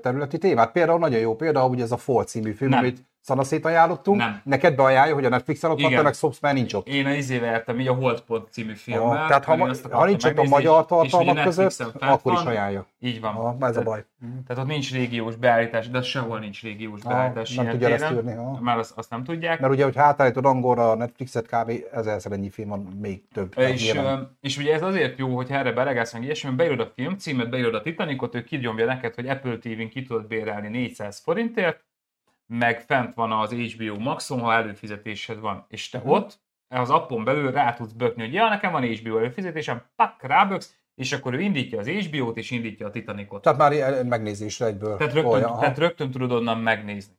területi témát. Például nagyon jó példa, ugye ez a Fall című film, Nem. amit szanaszét ajánlottunk. Nem. Neked beajánlja, hogy a Netflixen ott van, meg szopsz, mert nincs ott. Én a izével értem, így a Holdpont című filmmel. Aha, tehát ha, ma- ha nincs ott a magyar tartalmak között, akkor is ajánlja. Így van. Aha, ez a baj. Tehát ott nincs régiós beállítás, de sehol nincs régiós beállítás. nem ilyen tudja téren. leszűrni, aha. Már azt, azt nem tudják. Mert ugye, hogy hátállítod angolra a Netflixet, kb. ezerszer ennyi film van, még több. És, Nyilván. és ugye ez azért jó, hogy erre belegász meg ilyesmi, beírod a filmcímet, beírod a Titanicot, ő kigyomja neked, hogy Apple TV-n ki tudod bérelni 400 forintért, meg fent van az HBO Maxon, ha előfizetésed van. És te Mhm. ott az appon belül rá tudsz bökni, hogy ja, nekem van HBO előfizetésem, pak, ráböksz, és akkor ő indítja az HBO-t, és indítja a Titanicot. Tehát már megnézésre egyből. Tehát rögtön, Olyan, tehát rögtön tudod onnan megnézni.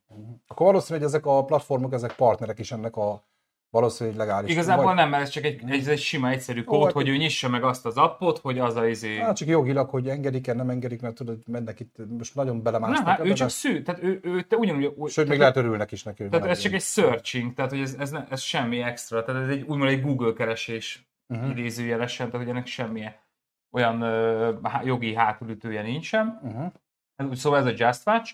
Akkor valószínű, hogy ezek a platformok, ezek partnerek is ennek a valószínűleg legális. Igazából vagy- nem, mert ez csak egy, egy, egy sima, egyszerű kód, hát- hogy ő nyissa meg azt az appot, hogy az a izé... Hát csak jogilag, hogy engedik-e, nem engedik, mert tudod, mennek itt, most nagyon belemásznak nem, hát ő de- csak szű, tehát ő, ő te ugyanúgy... úgy- Sőt, még tehát- lehet örülnek is neki. Tehát ez csak egy searching, tehát hogy ez, ez, ne, ez semmi extra, tehát ez egy úgymond egy Google keresés uh-huh. idézőjelesen, tehát hogy ennek semmi olyan ö, jogi hátulütője nincsen. Uh-huh. Szóval ez a Just Watch.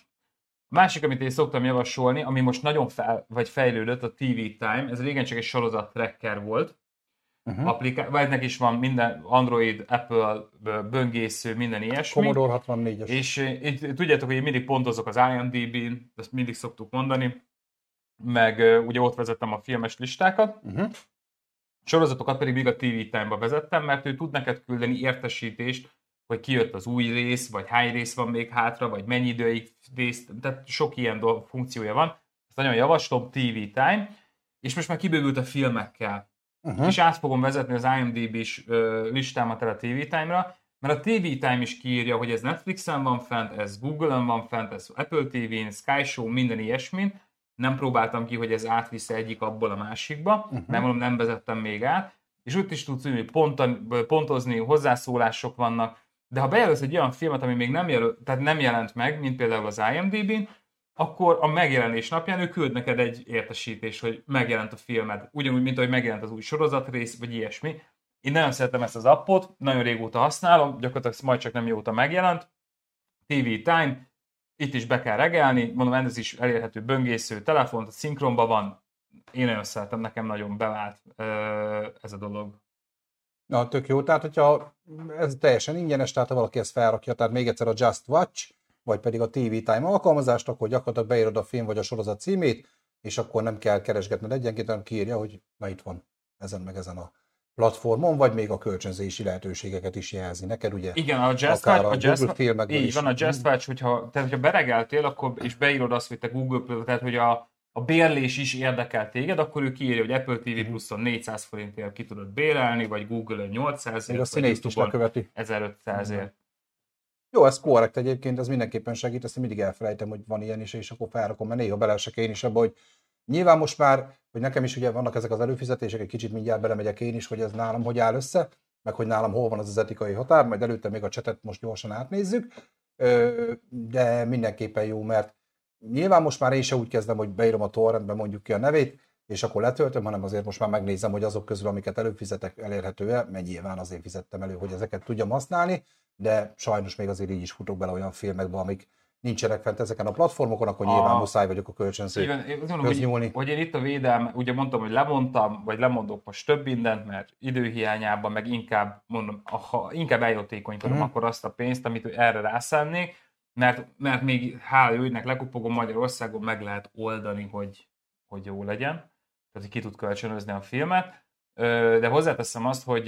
A másik, amit én szoktam javasolni, ami most nagyon fel, vagy fejlődött, a TV Time, ez régen csak egy sorozat tracker volt, Uh-huh. uh-huh. appliká- vagy ennek is van minden Android, Apple, böngésző, minden ilyesmi. Commodore 64-es. És itt tudjátok, hogy én mindig pontozok az IMDb-n, ezt mindig szoktuk mondani, meg ugye ott vezettem a filmes listákat, Uh-huh. sorozatokat pedig még a TV Time-ba vezettem, mert ő tud neked küldeni értesítést, hogy kijött az új rész, vagy hány rész van még hátra, vagy mennyi időig rész, tehát sok ilyen dolg, funkciója van. Ezt nagyon javaslom, TV Time, és most már kibővült a filmekkel Uh-huh. és át fogom vezetni az IMDb-s listámat el a TV Time-ra, mert a TV Time is kiírja, hogy ez Netflixen van fent, ez Google-on van fent, ez Apple TV-n, Sky Show, minden ilyesmin. Nem próbáltam ki, hogy ez átvisz egyik abból a másikba, uh-huh. nem mondom, nem vezettem még át, és ott is tudsz ülni, ponton, pontozni, hozzászólások vannak, de ha bejelölsz egy olyan filmet, ami még nem, jelöl, tehát nem jelent meg, mint például az IMDb-n, akkor a megjelenés napján ő küld neked egy értesítést, hogy megjelent a filmed. Ugyanúgy, mint ahogy megjelent az új sorozatrész, vagy ilyesmi. Én nagyon szeretem ezt az appot, nagyon régóta használom, gyakorlatilag majd csak nem mióta megjelent. TV Time, itt is be kell regelni, mondom, ez is elérhető böngésző, telefont, szinkronban van. Én nagyon szeretem, nekem nagyon bevált ez a dolog. Na, tök jó. Tehát, hogyha ez teljesen ingyenes, tehát ha valaki ezt felrakja, tehát még egyszer a Just Watch, vagy pedig a TV Time alkalmazást, akkor gyakorlatilag beírod a film vagy a sorozat címét, és akkor nem kell keresgetned egyenként, hanem kiírja, hogy na itt van ezen meg ezen a platformon, vagy még a kölcsönzési lehetőségeket is jelzi neked, ugye? Igen, a Just Watch, a a Just, Google filmekből így is. van, a Just Watch, hogyha, tehát, hogyha beregeltél, akkor, és beírod azt, hogy te Google, tehát hogy a, a bérlés is érdekel téged, akkor ő kiírja, hogy Apple Mhm. TV Plus-on 400 forintért ki tudod bérelni, vagy Google-on 800 Még a színészt is leköveti. 1500 ért. Jó, ez korrekt egyébként, ez mindenképpen segít, ezt én mindig elfelejtem, hogy van ilyen is, és akkor felrakom, mert néha belesek én is abba, hogy nyilván most már, hogy nekem is ugye vannak ezek az előfizetések, egy kicsit mindjárt belemegyek én is, hogy ez nálam hogy áll össze, meg hogy nálam hol van az az etikai határ, majd előtte még a csetet most gyorsan átnézzük, de mindenképpen jó, mert nyilván most már én se úgy kezdem, hogy beírom a torrentbe mondjuk ki a nevét, és akkor letöltöm, hanem azért most már megnézem, hogy azok közül, amiket előfizetek, elérhető-e, mert nyilván azért fizettem elő, hogy ezeket tudjam használni, de sajnos még azért így is futok bele olyan filmekbe, amik nincsenek fent ezeken a platformokon, akkor A- nyilván muszáj vagyok a Így kölcsönző. van, én azt mondom, köznyúlni. hogy, hogy én itt a védelme, ugye mondtam, hogy lemondtam, vagy lemondok most több mindent, mert időhiányában meg inkább, mondom, ha inkább eljótékonykodom Mhm. akkor azt a pénzt, amit erre rászánnék, mert, mert még hála jó ügynek lekupogom Magyarországon meg lehet oldani, hogy, hogy jó legyen, tehát hogy ki tud kölcsönözni a filmet, de hozzáteszem azt, hogy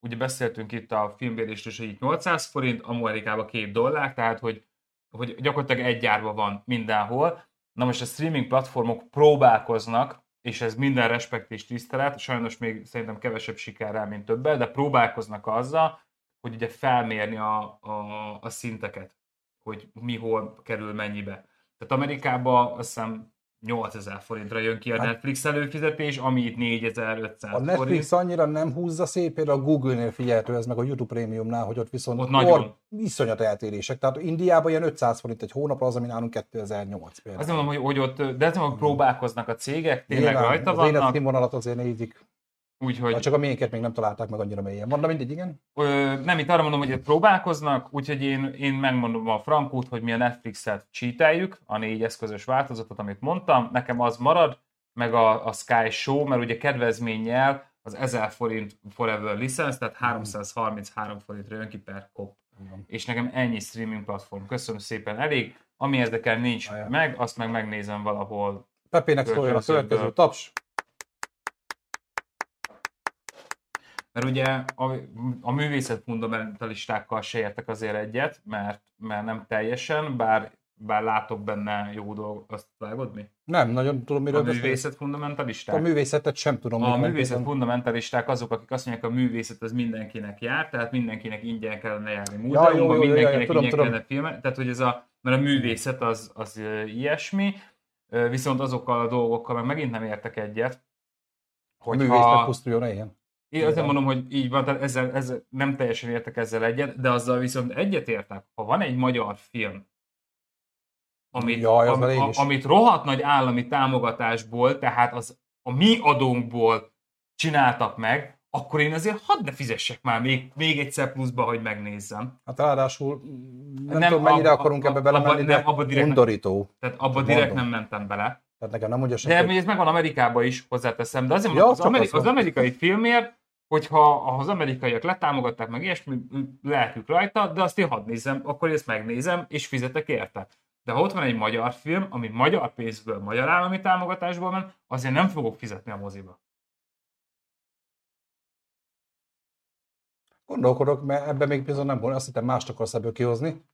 ugye beszéltünk itt a filmbérésről, hogy itt 800 forint, Amerikában 2 dollár, tehát hogy, hogy gyakorlatilag egy gyárban van mindenhol. Na most a streaming platformok próbálkoznak, és ez minden respekt és tisztelet, sajnos még szerintem kevesebb sikerrel, mint többel, de próbálkoznak azzal, hogy ugye felmérni a, a, a szinteket, hogy mi hol kerül mennyibe. Tehát Amerikában azt hiszem 8000 forintra jön ki a Hát- Netflix előfizetés, ami itt 4500 A Netflix forint. annyira nem húzza szép, például a Google-nél figyelhető ez meg a YouTube Premiumnál, hogy ott viszont Ott nagyon. iszonyat eltérések. Tehát Indiában ilyen 500 forint egy hónapra, az, ami nálunk 2008 például. Azt mondom, hogy, hogy ott, de azt mondom, hogy próbálkoznak a cégek, tényleg Nyilván, rajta az vannak, életszínvonalat azért nézik. Úgyhogy Hát csak a miénket még nem találták meg annyira mélyen. Mondom, mindegy, igen. Ö, nem, itt arra mondom, hogy próbálkoznak, úgyhogy én, én megmondom a frankút, hogy mi a Netflixet cheateljük, a négy eszközös változatot, amit mondtam, nekem az marad, meg a, a Sky Show, mert ugye kedvezménnyel az 1000 forint forever licensz, tehát 333 forintra jön ki per kop. Igen. És nekem ennyi streaming platform. Köszönöm szépen, elég. Ami érdekel nincs Ajaj. meg, azt meg megnézem valahol. Pepének szóljon a következő taps. Mert ugye a, a művészet fundamentalistákkal se értek azért egyet, mert, mert nem teljesen, bár, bár látok benne jó dolgot. Azt vágod mi? Nem, nagyon tudom, A miről beszélsz. művészet A fundamentalisták? művészetet sem tudom. A művészet konkrétan. fundamentalisták azok, akik azt mondják, a művészet az mindenkinek jár, tehát mindenkinek ingyen kellene járni Ja, jó, múzeumban, jó, jó, mindenkinek jó, tudom, ingyen tudom. kellene filmet, tehát hogy ez a, mert a művészet az, az ilyesmi, viszont azokkal a dolgokkal meg megint nem értek egyet, A művészet pusztuljon ilyen. Én azért mondom, hogy így van, tehát ezzel, ezzel nem teljesen értek ezzel egyet, de azzal viszont egyet értek, ha van egy magyar film, amit, Jaj, am, a, amit rohadt nagy állami támogatásból, tehát az a mi adónkból csináltak meg, akkor én azért hadd ne fizessek már még, még egyszer pluszba, hogy megnézzem. Hát ráadásul nem, Nem, tudom, mennyire ab- akarunk ab- ebbe belemenni, abba- nem, abba direkt- undorító. Tehát abba direkt nem mentem bele. Tehát nekem nem mondja De ez megvan Amerikában is, hozzáteszem. De azért Ja, az, ameri- az az amerikai filmért, hogyha ha az amerikaiak letámogatták meg ilyesmi, lelkük rajta, de azt én hadd nézem, akkor ezt megnézem, és fizetek érte. De ha ott van egy magyar film, ami magyar pénzből, magyar állami támogatásból ment, azért nem fogok fizetni a moziba. Gondolkodok, mert ebben még bizony nem volt, azt hittem mást akarsz ebből kihozni.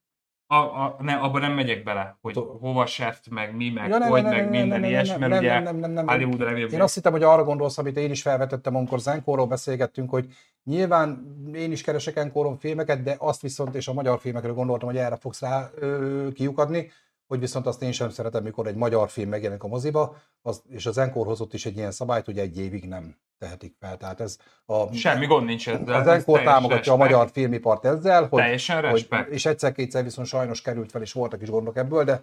A, a, ne, abban nem megyek bele, hogy hova seft, meg mi, meg Ja, nem, hogy, nem, meg nem, minden nem, nem, ilyesmi, nem, mert nem, ugye nem, nem, nem, nem. Remélem, Én azt hittem, hogy arra gondolsz, amit én is felvetettem, amikor Zenkóról beszélgettünk, hogy nyilván én is keresek Enkóron filmeket, de azt viszont, és a magyar filmekről gondoltam, hogy erre fogsz rá ö, kiukadni, hogy viszont azt én sem szeretem, mikor egy magyar film megjelenik a moziba, az, és az Enkor hozott is egy ilyen szabályt, hogy egy évig nem tehetik fel. Tehát ez a, semmi gond nincs ezzel. az Enkor támogatja a respekt. magyar filmipart ezzel, hogy, Teljesen hogy respekt. és egyszer-kétszer viszont sajnos került fel, és voltak is gondok ebből, de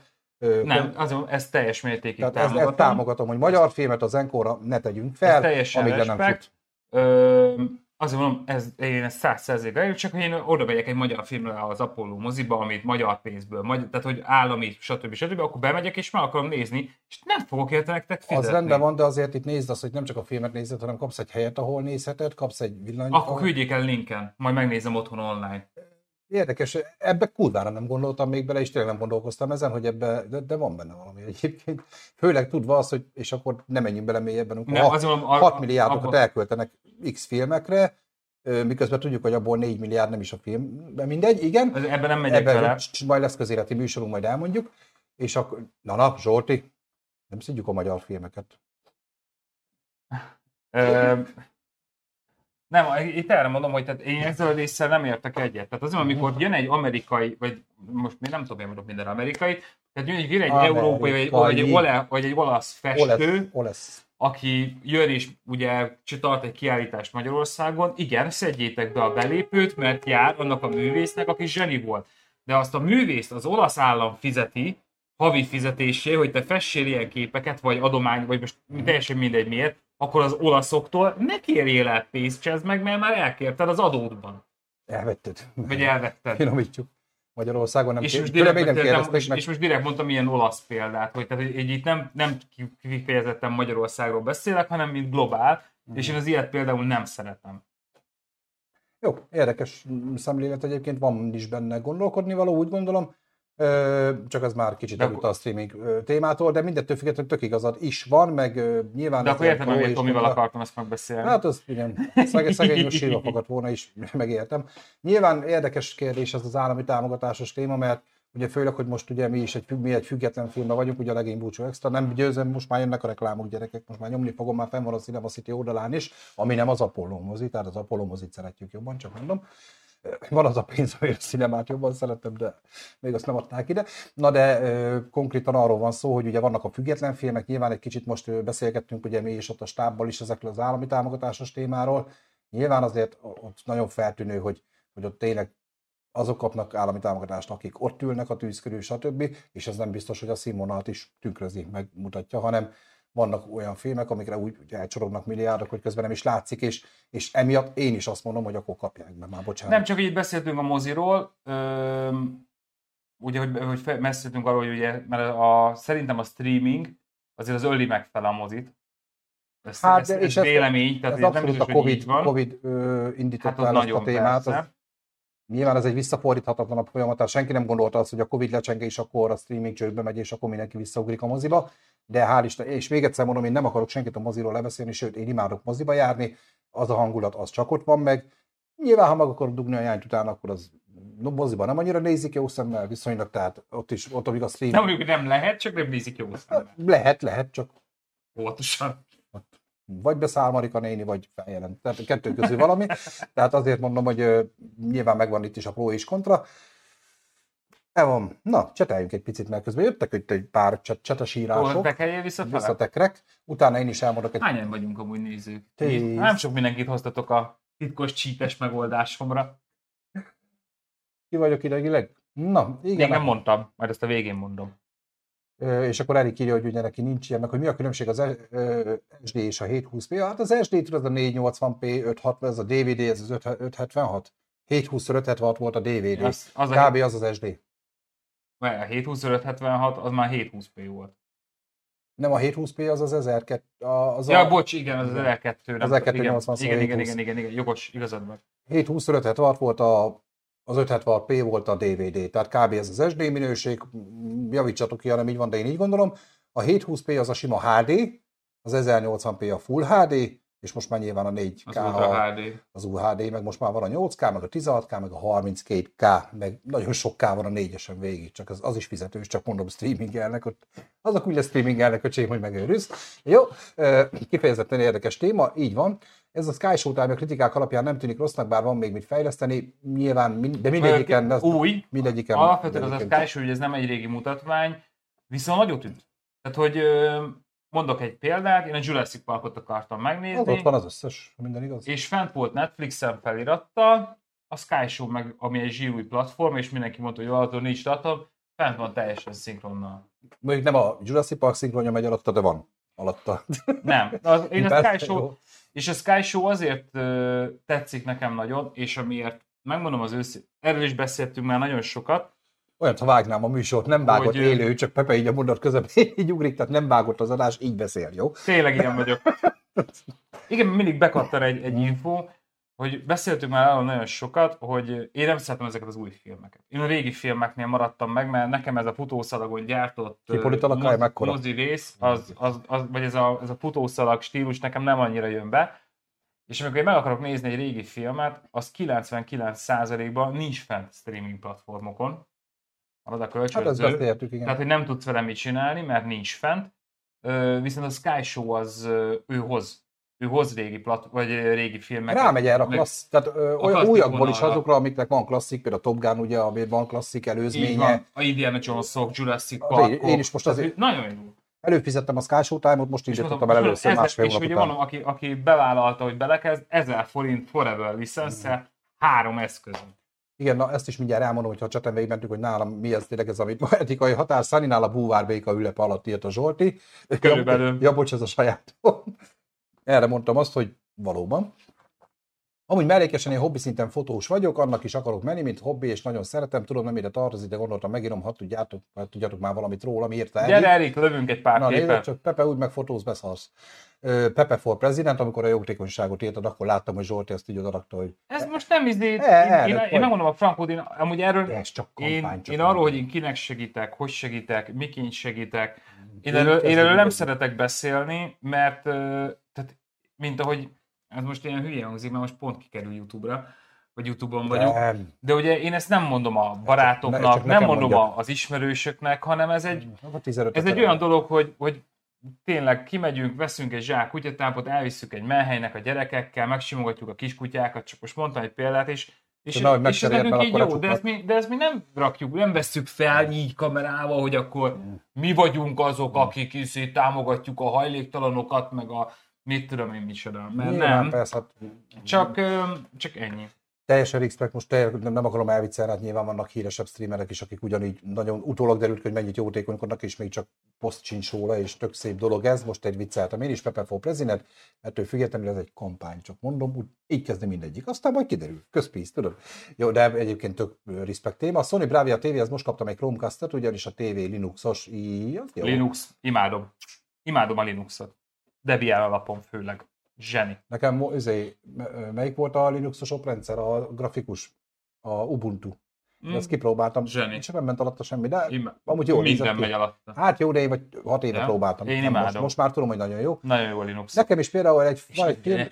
Nem, azért ez teljes mértékig tehát ezt, támogatom. ezt támogatom, hogy magyar filmet az Enkóra ne tegyünk fel, amíg le nem fut. Ö, azért mondom, ez, én ezt száz százalékra csak hogy én oda megyek egy magyar filmre az Apollo moziba, amit magyar pénzből, magyar, tehát hogy állami, stb. stb. akkor bemegyek és meg akarom nézni, és nem fogok érte nektek fizetni. Az rendben van, de azért itt nézd azt, hogy nem csak a filmet nézed, hanem kapsz egy helyet, ahol nézheted, kapsz egy villany. Akkor küldjék el linken, majd megnézem otthon online. Érdekes, ebbe kurvára nem gondoltam még bele, és tényleg nem gondolkoztam ezen, hogy ebbe, de, de van benne valami egyébként. Főleg tudva az, hogy, és akkor nem menjünk bele mélyebben, amikor Nem, hat, az mondom, a- 6 milliárdokat abba- elköltenek X filmekre, miközben tudjuk, hogy abból 4 milliárd nem is a film, de mindegy, igen. Az- Ebben nem megyek Ebben bele. c- majd lesz közéleti műsorunk, majd elmondjuk. És akkor, na na, Zsolti, nem szidjuk a magyar filmeket. Nem, itt erre mondom, hogy tehát én résszel nem értek egyet. Tehát az, amikor jön egy amerikai, vagy most még nem tudom, én mondok minden amerikai, tehát jön egy, jön egy Amerikai. európai, vagy egy, vagy, egy ole, vagy egy olasz festő, Olesz. aki jön és ugye tart egy kiállítást Magyarországon, igen, szedjétek be a belépőt, mert jár annak a művésznek, aki zseni volt. De azt a művészt az olasz állam fizeti, havi fizetésé, hogy te fessél ilyen képeket, vagy adomány, vagy most teljesen mindegy miért, akkor az olaszoktól ne kérjél el pénzt, csezd meg, mert már elkérted az adódban. Elvetted. Vagy elvetted. Finomítsuk. Magyarországon nem És most, direkt, még nem és, meg. és most direkt mondtam ilyen olasz példát, hogy tehát, így itt nem, nem kifejezetten Magyarországról beszélek, hanem mint globál, Mhm. és én az ilyet például nem szeretem. Jó, érdekes szemlélet egyébként, van is benne gondolkodni való, úgy gondolom. Csak az már kicsit elült a streaming témától, de mindettől függetlenül tök igazad is van, meg nyilván... De akkor értem, hogy Tomival akartam ezt megbeszélni. Hát az igen, szegény, szegény sírva *laughs* fogadt volna is, megértem. Nyilván érdekes kérdés ez az állami támogatásos téma, mert ugye főleg, hogy most ugye mi is egy, mi egy független filmben vagyunk, ugye a legény búcsú extra, nem győzöm, most már jönnek a reklámok gyerekek, most már nyomni fogom, már fenn van a Cinema City oldalán is, ami nem az Apollo mozi, tehát az Apollo mozit szeretjük jobban, csak mondom. Van az a pénz, hogy a cinemát jobban szeretem, de még azt nem adták ide. Na de ö, konkrétan arról van szó, hogy ugye vannak a független filmek, nyilván egy kicsit most beszélgettünk ugye mi is ott a stábbal is ezekről az állami támogatásos témáról. Nyilván azért ott nagyon feltűnő, hogy, hogy ott tényleg azok kapnak állami támogatást, akik ott ülnek a tűz körül, stb. És ez nem biztos, hogy a színvonalat is tükrözi, megmutatja, hanem vannak olyan filmek, amikre úgy úgy elcsorognak milliárdok, hogy közben nem is látszik, és, és emiatt én is azt mondom, hogy akkor kapják be már, bocsánat. Nem csak így beszéltünk a moziról, öm, ugye, hogy, hogy beszéltünk arról, hogy ugye, mert a, szerintem a streaming azért az öli meg fel a mozit. Ez, Hát, ez, de- ez és ez- vélemény, tehát ez ez nem biztos, a hogy Covid, van. COVID ö, indította hát el azt a témát. Az, nyilván ez egy visszafordíthatatlanabb folyamat, tehát senki nem gondolta azt, hogy a Covid lecsenge, és akkor a streaming csődbe megy, és akkor mindenki visszaugrik a moziba. De hál' Isten, és még egyszer mondom, én nem akarok senkit a moziról lebeszélni, sőt, én imádok moziba járni, az a hangulat, az csak ott van meg. Nyilván, ha meg akarok dugni a jányt utána, akkor az no, moziban nem annyira nézik jó szemmel, viszonylag, tehát ott is, ott amíg a stream... Nem mondjuk, nem lehet, csak nem nézik jó szemmel. Lehet, lehet, csak Óvatosan. vagy beszáll Marika néni, vagy feljelent. Tehát a kettő közül valami. Tehát azért mondom, hogy ö, nyilván megvan itt is a pro és kontra. E van. Na, cseteljünk egy picit, mert közben jöttek itt egy pár cset- csetesírások, bekeljél visszafele? visszatekrek. Utána én is elmondok egy... Hányan vagyunk amúgy nézők? Tíz. Nem sok mindenkit hoztatok a titkos csítes megoldásomra. Ki vagyok idegileg? Na, Még igen. nem mondtam, majd ezt a végén mondom. Ö, és akkor Erik írja, hogy ugye neki nincs ilyen, meg hogy mi a különbség az SD és a 720p. Hát az SD az a 480p, 560, ez a DVD, ez az 5 576. 720 576 volt a DVD. Az, az a, Kb. az az SD. A 72576, az már 720p volt. Nem a 720p, az az 1002. a- Az Ja, a bocs, igen, az az L2. nem Az tudom, igen, L280, igen, igen, 720. igen, igen, jogos, igazad van. 720 576 volt a az 576p volt a DVD, tehát kb. ez az SD minőség, javítsatok ki, ha nem így van, de én így gondolom. A 720p az a sima HD, az 1080p a Full HD, és most már nyilván a 4K Az a, Ultra HD. az UHD, meg most már van a 8K, meg a 16K, meg a 32K, meg nagyon sok K van a négyesen végig, csak az, az is fizetős, csak mondom streamingelnek, ott azok úgy lesz streamingelnek, öcsém, hogy megőrülsz. Jó, kifejezetten érdekes téma, így van. Ez a Sky Showtime a kritikák alapján nem tűnik rossznak, bár van még mit fejleszteni, nyilván, mind- de mindegyiken, az, Új, mindegyiken, alapvetően az a mindegyiken- Sky Show, hogy ez nem egy régi mutatvány, viszont nagyot üt. Tehát, hogy mondok egy példát, én a Jurassic Parkot akartam az ott megnézni, van az összes, minden igaz. és fent volt Netflixen felirattal, a Sky Show meg, ami egy zsírúj platform, és mindenki mondta, hogy attól nincs datom, fent van teljesen szinkronnal. Mondjuk nem a Jurassic Park szinkronja megy alatta, de van alatta. Nem, az, *laughs* én a Sky Show, jó. és a Sky Show azért ö, tetszik nekem nagyon, és amiért megmondom az őszintén, erről is beszéltünk már nagyon sokat, Olyan, ha vágnám a műsort, nem vágott Hogy, élő, csak Pepe így a mondat közepén *laughs* így ugrik, tehát nem vágott az adás, így beszél, jó? Tényleg ilyen vagyok. *laughs* Igen, mindig bekattan egy, egy info, hogy beszéltünk már arról nagyon sokat, hogy én nem szeretem ezeket az új filmeket. Én a régi filmeknél maradtam meg, mert nekem ez a futószalagon gyártott mekkora? mozi rész, az, az, az, vagy ez a, ez a futószalag stílus nekem nem annyira jön be. És amikor én meg akarok nézni egy régi filmet, az 99%-ban nincs fent streaming platformokon. Az a kölcsönző. Hát beszéltük, igen. Tehát, hogy nem tudsz vele mit csinálni, mert nincs fent. Viszont a Sky Show az ő hoz ő hoz régi, plat, vagy régi filmeket. Rámegy erre a klassz, tehát ö, olyan újakból is azokra, amiknek van klasszik, például a Top Gun, ugye, amit van klasszik előzménye. Így van. A Indiana Jones-ok, Jurassic Park. Én is most azért... Nagyon jó. Előfizettem a Sky Showtime-ot, most így jöttem el először másfél És ugye van, aki, aki bevállalta, hogy belekezd, 1000 forint forever licensze, mm. három eszközön. Igen, na ezt is mindjárt elmondom, hogyha a csatorn végigmentünk, hogy nálam mi ez tényleg ez, amit ma etikai határ, Szaninál a búvárbéka ülepe alatt írt a Zsolti. Körülbelül. Ja, ja, bocs, ez a saját. Erre mondtam azt, hogy valóban. Amúgy mellékesen én hobbi szinten fotós vagyok, annak is akarok menni, mint hobbi, és nagyon szeretem, tudom, nem ide tartozik, de gondoltam, megírom, ha tudjátok, ha tudjátok már valamit róla, mi írta Gyere, Erik, lövünk egy pár Na, képet. csak Pepe úgy meg fotóz, beszarsz. Pepe for President, amikor a jótékonyságot írtad, akkor láttam, hogy Zsolti ezt így odarakta, hogy... Ez most nem izé... E, én, én, én, megmondom a Frankot, én amúgy erről... De ez csak kampány, én, csak én arról, hogy én kinek segítek, hogy segítek, miként segítek, én erről, én erről nem szeretek beszélni, mert tehát mint ahogy, ez most ilyen hülye hangzik, mert most pont kikerül YouTube-ra, vagy YouTube-on vagyunk. Nem. De ugye én ezt nem mondom a barátoknak, ne, nem mondom mondjak. az ismerősöknek, hanem ez egy, ez egy olyan dolog, hogy, hogy tényleg kimegyünk, veszünk egy zsák kutyatápot, elvisszük egy menhelynek a gyerekekkel, megsimogatjuk a kiskutyákat, csak most mondtam egy példát, és és, na, és ez nekünk így jó, de ezt, mi, de ezt mi nem rakjuk, nem vesszük fel így kamerával, hogy akkor mi vagyunk azok, akik is támogatjuk a hajléktalanokat, meg a mit tudom én micsoda, mert Nyilván, nem. Persze, hát... csak, csak ennyi. Teljesen respect, most te, nem, akarom elviccelni, hát nyilván vannak híresebb streamerek is, akik ugyanígy nagyon utólag derült, hogy mennyit jótékonykodnak, és még csak poszt sincs róla, és tök szép dolog ez. Most egy vicceltem én is, Pepe for President, ettől függetlenül ez egy kampány, csak mondom, úgy, így kezdi mindegyik. Aztán majd kiderül, közpénz, tudod. Jó, de egyébként tök respect téma. A Sony Bravia TV, az most kaptam egy Chromecast-et, ugyanis a TV Linuxos, Linux, imádom. Imádom a Linuxot. Debian alapon főleg. Zseni. Nekem izé, melyik volt a Linuxos oprendszer, a grafikus? A Ubuntu. Mm. Ezt kipróbáltam. Zseni. Csak nem ment alatta semmi, de Ima. amúgy jó. Minden megy alatta. Hát jó, de én vagy hat éve ja? próbáltam. Én imádom. Most, most, már tudom, hogy nagyon jó. Nagyon jó a Linux. Nekem is például egy, van egy film,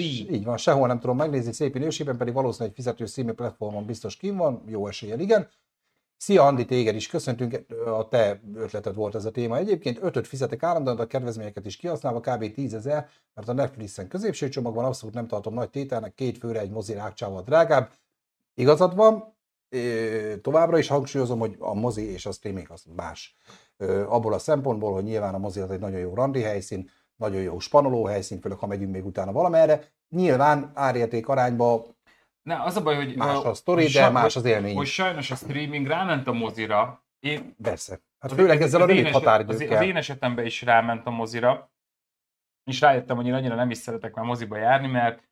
*laughs* így van, sehol nem tudom megnézni, szép minőségben, pedig valószínűleg egy fizető streaming platformon biztos kim van, jó eséllyel, igen. Szia Andi, téged is köszöntünk, a te ötleted volt ez a téma. Egyébként ötöt fizetek állandóan, a kedvezményeket is kihasználva, kb. 10 ezer, mert a Netflixen középső csomagban abszolút nem tartom nagy tételnek, két főre egy mozi rákcsával drágább. Igazad van, továbbra is hangsúlyozom, hogy a mozi és a streaming az más. Abból a szempontból, hogy nyilván a mozi az egy nagyon jó randi helyszín, nagyon jó spanoló helyszín, főleg ha megyünk még utána valamerre. Nyilván árérték arányba ne, az a baj, hogy... Más a sztori, de saj, más az élmény. Hogy sajnos a streaming ráment a mozira. Én, Persze. Hát főleg ezzel a rövid határidőkkel. Az, az én esetemben is ráment a mozira. És rájöttem, hogy én annyira nem is szeretek már moziba járni, mert,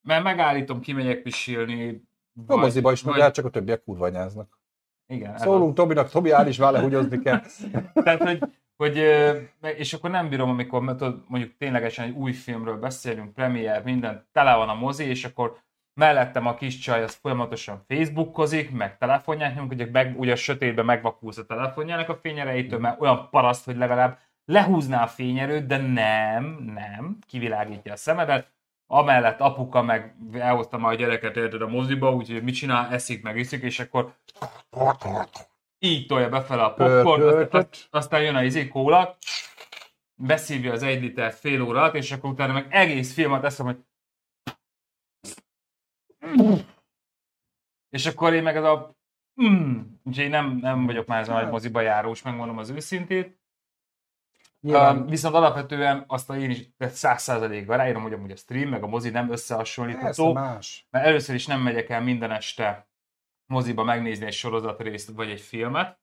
mert megállítom, kimegyek pisilni. A moziba is vagy... csak a többiek kurva nyáznak. Igen. Szólunk Tobinak, Tobi áll is vele húgyozni kell. *laughs* Tehát, hogy, hogy, és akkor nem bírom, amikor mondjuk ténylegesen egy új filmről beszélünk, premier, minden, tele van a mozi, és akkor mellettem a kis csaj az folyamatosan Facebookozik, meg telefonját nyom, ugye, meg, ugye a sötétben megvakulsz a telefonjának a fényereitől, mert olyan paraszt, hogy legalább lehúzná a fényerőt, de nem, nem, kivilágítja a szemedet. Amellett apuka meg elhozta majd a gyereket érted a moziba, úgyhogy mit csinál, eszik meg iszik, és akkor így tolja befele a popcorn, aztán jön a izé kóla, beszívja az egy liter fél órát, és akkor utána meg egész filmet eszem, hogy és akkor én meg az a... Mm, úgyhogy én nem, nem vagyok már ez a nagy moziba járós, megmondom az őszintét. Uh, viszont alapvetően azt a én is száz százalékban ráírom, hogy amúgy a stream, meg a mozi nem összehasonlítható. más. Mert először is nem megyek el minden este moziba megnézni egy sorozatrészt vagy egy filmet,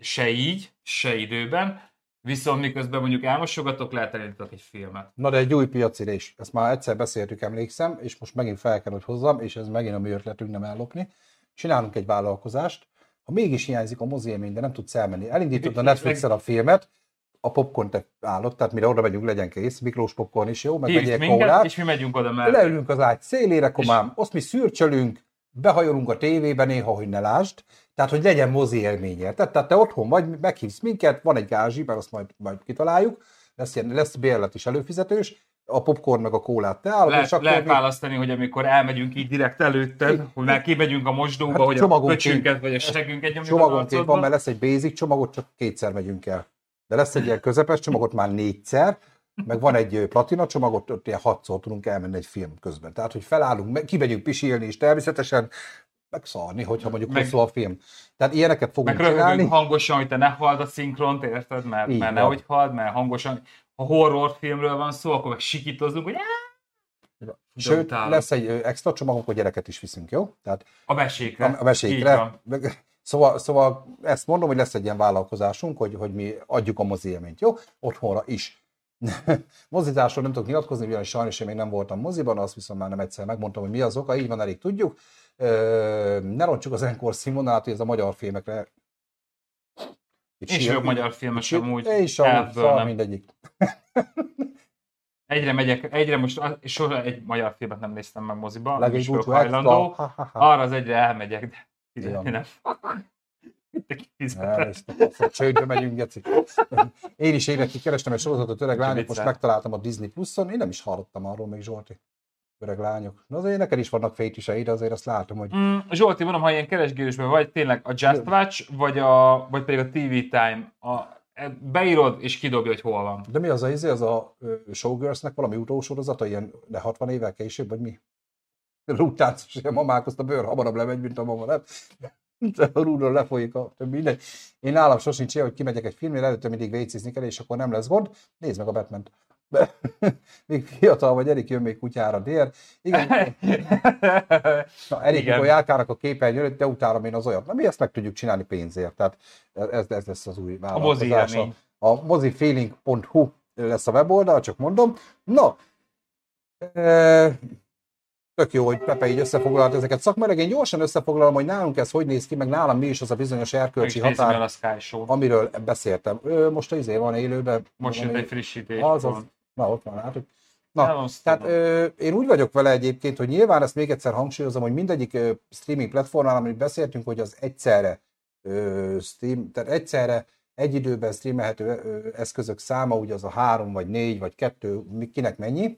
se így, se időben, Viszont miközben mondjuk elmosogatok, lehet elindítok egy filmet. Na de egy új piacire is. Ezt már egyszer beszéltük, emlékszem, és most megint fel kell, hogy hozzam, és ez megint a mi ötletünk nem ellopni. Csinálunk egy vállalkozást, ha mégis hiányzik a mozi de nem tudsz elmenni. Elindítod a Netflixen a filmet, a popcorn te állott, tehát mire oda megyünk, legyen kész, miklós popcorn is jó, meg minket, kólát. és mi megyünk oda mellé. Leülünk az ágy szélére, komám, azt mi szürcsölünk, behajolunk a tévébe néha, hogy ne lásd, tehát, hogy legyen mozi élmény, érted? Tehát te otthon vagy, meghívsz minket, van egy gázsi, mert azt majd, majd kitaláljuk, lesz, ilyen, lesz bérlet is előfizetős, a popcorn meg a kólát te állod, Lehet, és akkor lehet mi- választani, hogy amikor elmegyünk így direkt előtted, hogy már kimegyünk a mosdóba, Hát hogy a köcsünket vagy a segünket nyomjuk csomagonként van, mert lesz egy basic csomagot, csak kétszer megyünk el. De lesz egy ilyen közepes csomagot már négyszer, meg van egy platina csomagot, ott ilyen hatszor tudunk elmenni egy film közben. Tehát, hogy felállunk, meg- kimegyünk pisilni is természetesen, meg szarni, hogyha mondjuk Meg- hosszú a film. Tehát ilyeneket fogunk Meg csinálni. hangosan, hogy te ne halld a szinkront, érted? Mert, Így mert van. nehogy halld, mert hangosan, ha horrorfilmről van szó, akkor meg sikítozunk, hogy! Sőt, utálom. lesz egy extra csomagunk, hogy gyereket is viszünk, jó? Tehát a mesékre. a, a mesékre. Meg- Szóval, szóval ezt mondom, hogy lesz egy ilyen vállalkozásunk, hogy, hogy mi adjuk a mozi élményt, jó? Otthonra is. *laughs* Mozizásról nem tudok nyilatkozni, ugyanis sajnos én még nem voltam moziban, azt viszont már nem egyszer megmondtam, hogy mi az oka, így van, elég tudjuk. Ne rontsuk az Encore színvonalát, hogy ez a magyar filmekre... Itt És sír- jobb magyar amúgy. És amúgy, nem. mindegyik. *laughs* Egyre megyek, egyre most és soha egy magyar filmet nem néztem meg moziban, nem is hajlandó. Ha, ha, ha. Arra az egyre elmegyek, de fizetni nem fogok. Csődbe megyünk, Geci. Én is évekig kerestem egy sorozatot öreg lányok, most megtaláltam a Disney Plus-on, én nem is hallottam arról még Zsolti. Öreg lányok. Na azért neked is vannak fétiseid, azért azt látom, hogy Mm, Zsolti, mondom, ha ilyen keresgélésben vagy tényleg a Just Watch, vagy, a, vagy pedig a TV Time, a, e- beírod és kidobja, hogy hol van. de mi az a izé, az a Showgirls-nek valami utósorozata, ilyen de 60 évvel később, vagy mi? Rúgtáncos, ilyen mamákhoz a bőr hamarabb lemegy, mint a mama, nem? A rúdról lefolyik a mindegy. Én nálam sosincs ilyen, hogy kimegyek egy filmre, előtte mindig vécézni kell, és akkor nem lesz gond. Nézd meg a batman Be- *laughs* még fiatal vagy, Erik jön még kutyára dél. Igen, Na, Erik, mikor járkálnak a előtt, de utálom én az olyat. Na, mi ezt meg tudjuk csinálni pénzért. Tehát ez, ez lesz az új mozi vállalkozása. élmény. A mozifeeling.hu lesz a weboldal, csak mondom. Na, e, tök jó, hogy Pepe így összefoglalt ezeket szakmailag. Én gyorsan összefoglalom, hogy nálunk ez hogy néz ki, meg nálam mi is az a bizonyos erkölcsi határ, a amiről beszéltem. Ö, most az izé van élőben. Most jött egy frissítés. az, az, van. Na ott van, látod. Na, tehát ö, én úgy vagyok vele egyébként, hogy nyilván ezt még egyszer hangsúlyozom, hogy mindegyik ö, streaming platformnál, amit beszéltünk, hogy az egyszerre ö, stream, tehát egyszerre egy időben streamelhető ö, eszközök száma, ugye az a három, vagy négy, vagy kettő, kinek mennyi,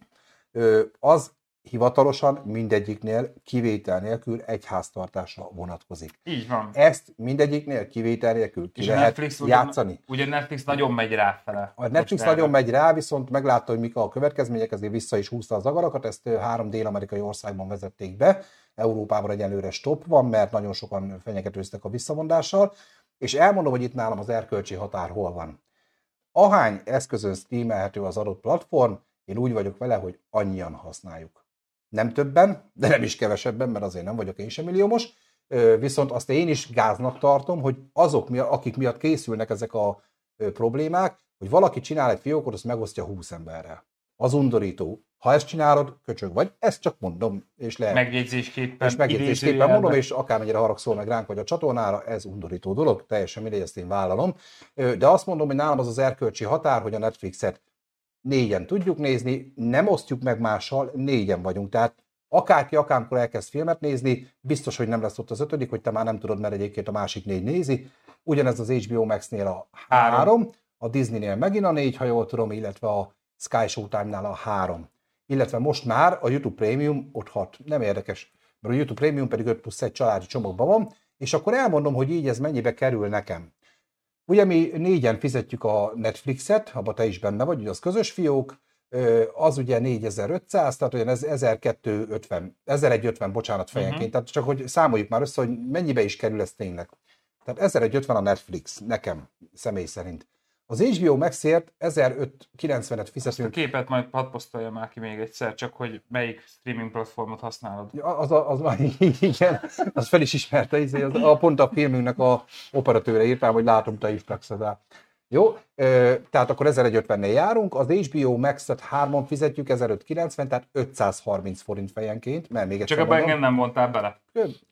ö, az hivatalosan mindegyiknél kivétel nélkül egy háztartásra vonatkozik. Így van. Ezt mindegyiknél kivétel nélkül ki És lehet Netflix játszani. Ugye Netflix nagyon megy ráfele. A Netflix nagyon erre. megy rá, viszont meglátta, hogy mik a következmények, ezért vissza is húzta az agarakat, ezt három dél-amerikai országban vezették be, Európában egyelőre stop van, mert nagyon sokan fenyegetőztek a visszavondással, és elmondom, hogy itt nálam az erkölcsi határ hol van. Ahány eszközön streamelhető az adott platform, én úgy vagyok vele, hogy annyian használjuk. Nem többen, de nem is kevesebben, mert azért nem vagyok én sem milliómos, viszont azt én is gáznak tartom, hogy azok, mi- akik miatt készülnek ezek a problémák, hogy valaki csinál egy fiókot, azt megosztja 20 emberrel. Az undorító. Ha ezt csinálod, köcsög vagy. Ezt csak mondom, és lehet. Megjegyzésképpen. és megjegyzésképpen mondom, és akármennyire haragszol meg ránk vagy a csatornára, ez undorító dolog, teljesen mindegy, ezt én vállalom. De azt mondom, hogy nálam az az erkölcsi határ, hogy a Netflixet négyen tudjuk nézni, nem osztjuk meg mással, négyen vagyunk. Tehát akárki akármikor elkezd filmet nézni, biztos, hogy nem lesz ott az ötödik, hogy te már nem tudod, mert egyébként a másik négy nézi. Ugyanez az HBO Max-nél a három, Három. a Disney-nél megint a négy, ha jól tudom, illetve a Sky Showtime-nál a három. Illetve most már a YouTube Premium ott hat. Nem érdekes, mert a YouTube Premium pedig 5 plusz egy családi csomagban van, és akkor elmondom, hogy így ez mennyibe kerül nekem. Ugye mi négyen fizetjük a Netflixet, abban te is benne vagy, ugye az közös fiók, az ugye 4500, tehát olyan ez 1250, 1150, bocsánat, fejenként, Mhm. uh-huh. tehát csak hogy számoljuk már össze, hogy mennyibe is kerül ez tényleg. Tehát 1150 a Netflix, nekem, személy szerint. Az HBO Maxért 1590-et Ezt a fizetünk, képet majd hadd posztoljam már ki még egyszer, csak hogy melyik streaming platformot használod. Ja, az, a- az, az, *laughs* igen, az fel is ismerte, izé, az, a, pont a filmünknek a operatőre írtam, hogy látom, te is plexedál. Jó, tehát akkor 1150-nél járunk, az HBO Max-et hárman fizetjük, 1590, tehát 530 forint fejenként, mert még egyszer Csak ebben engem nem vontál bele.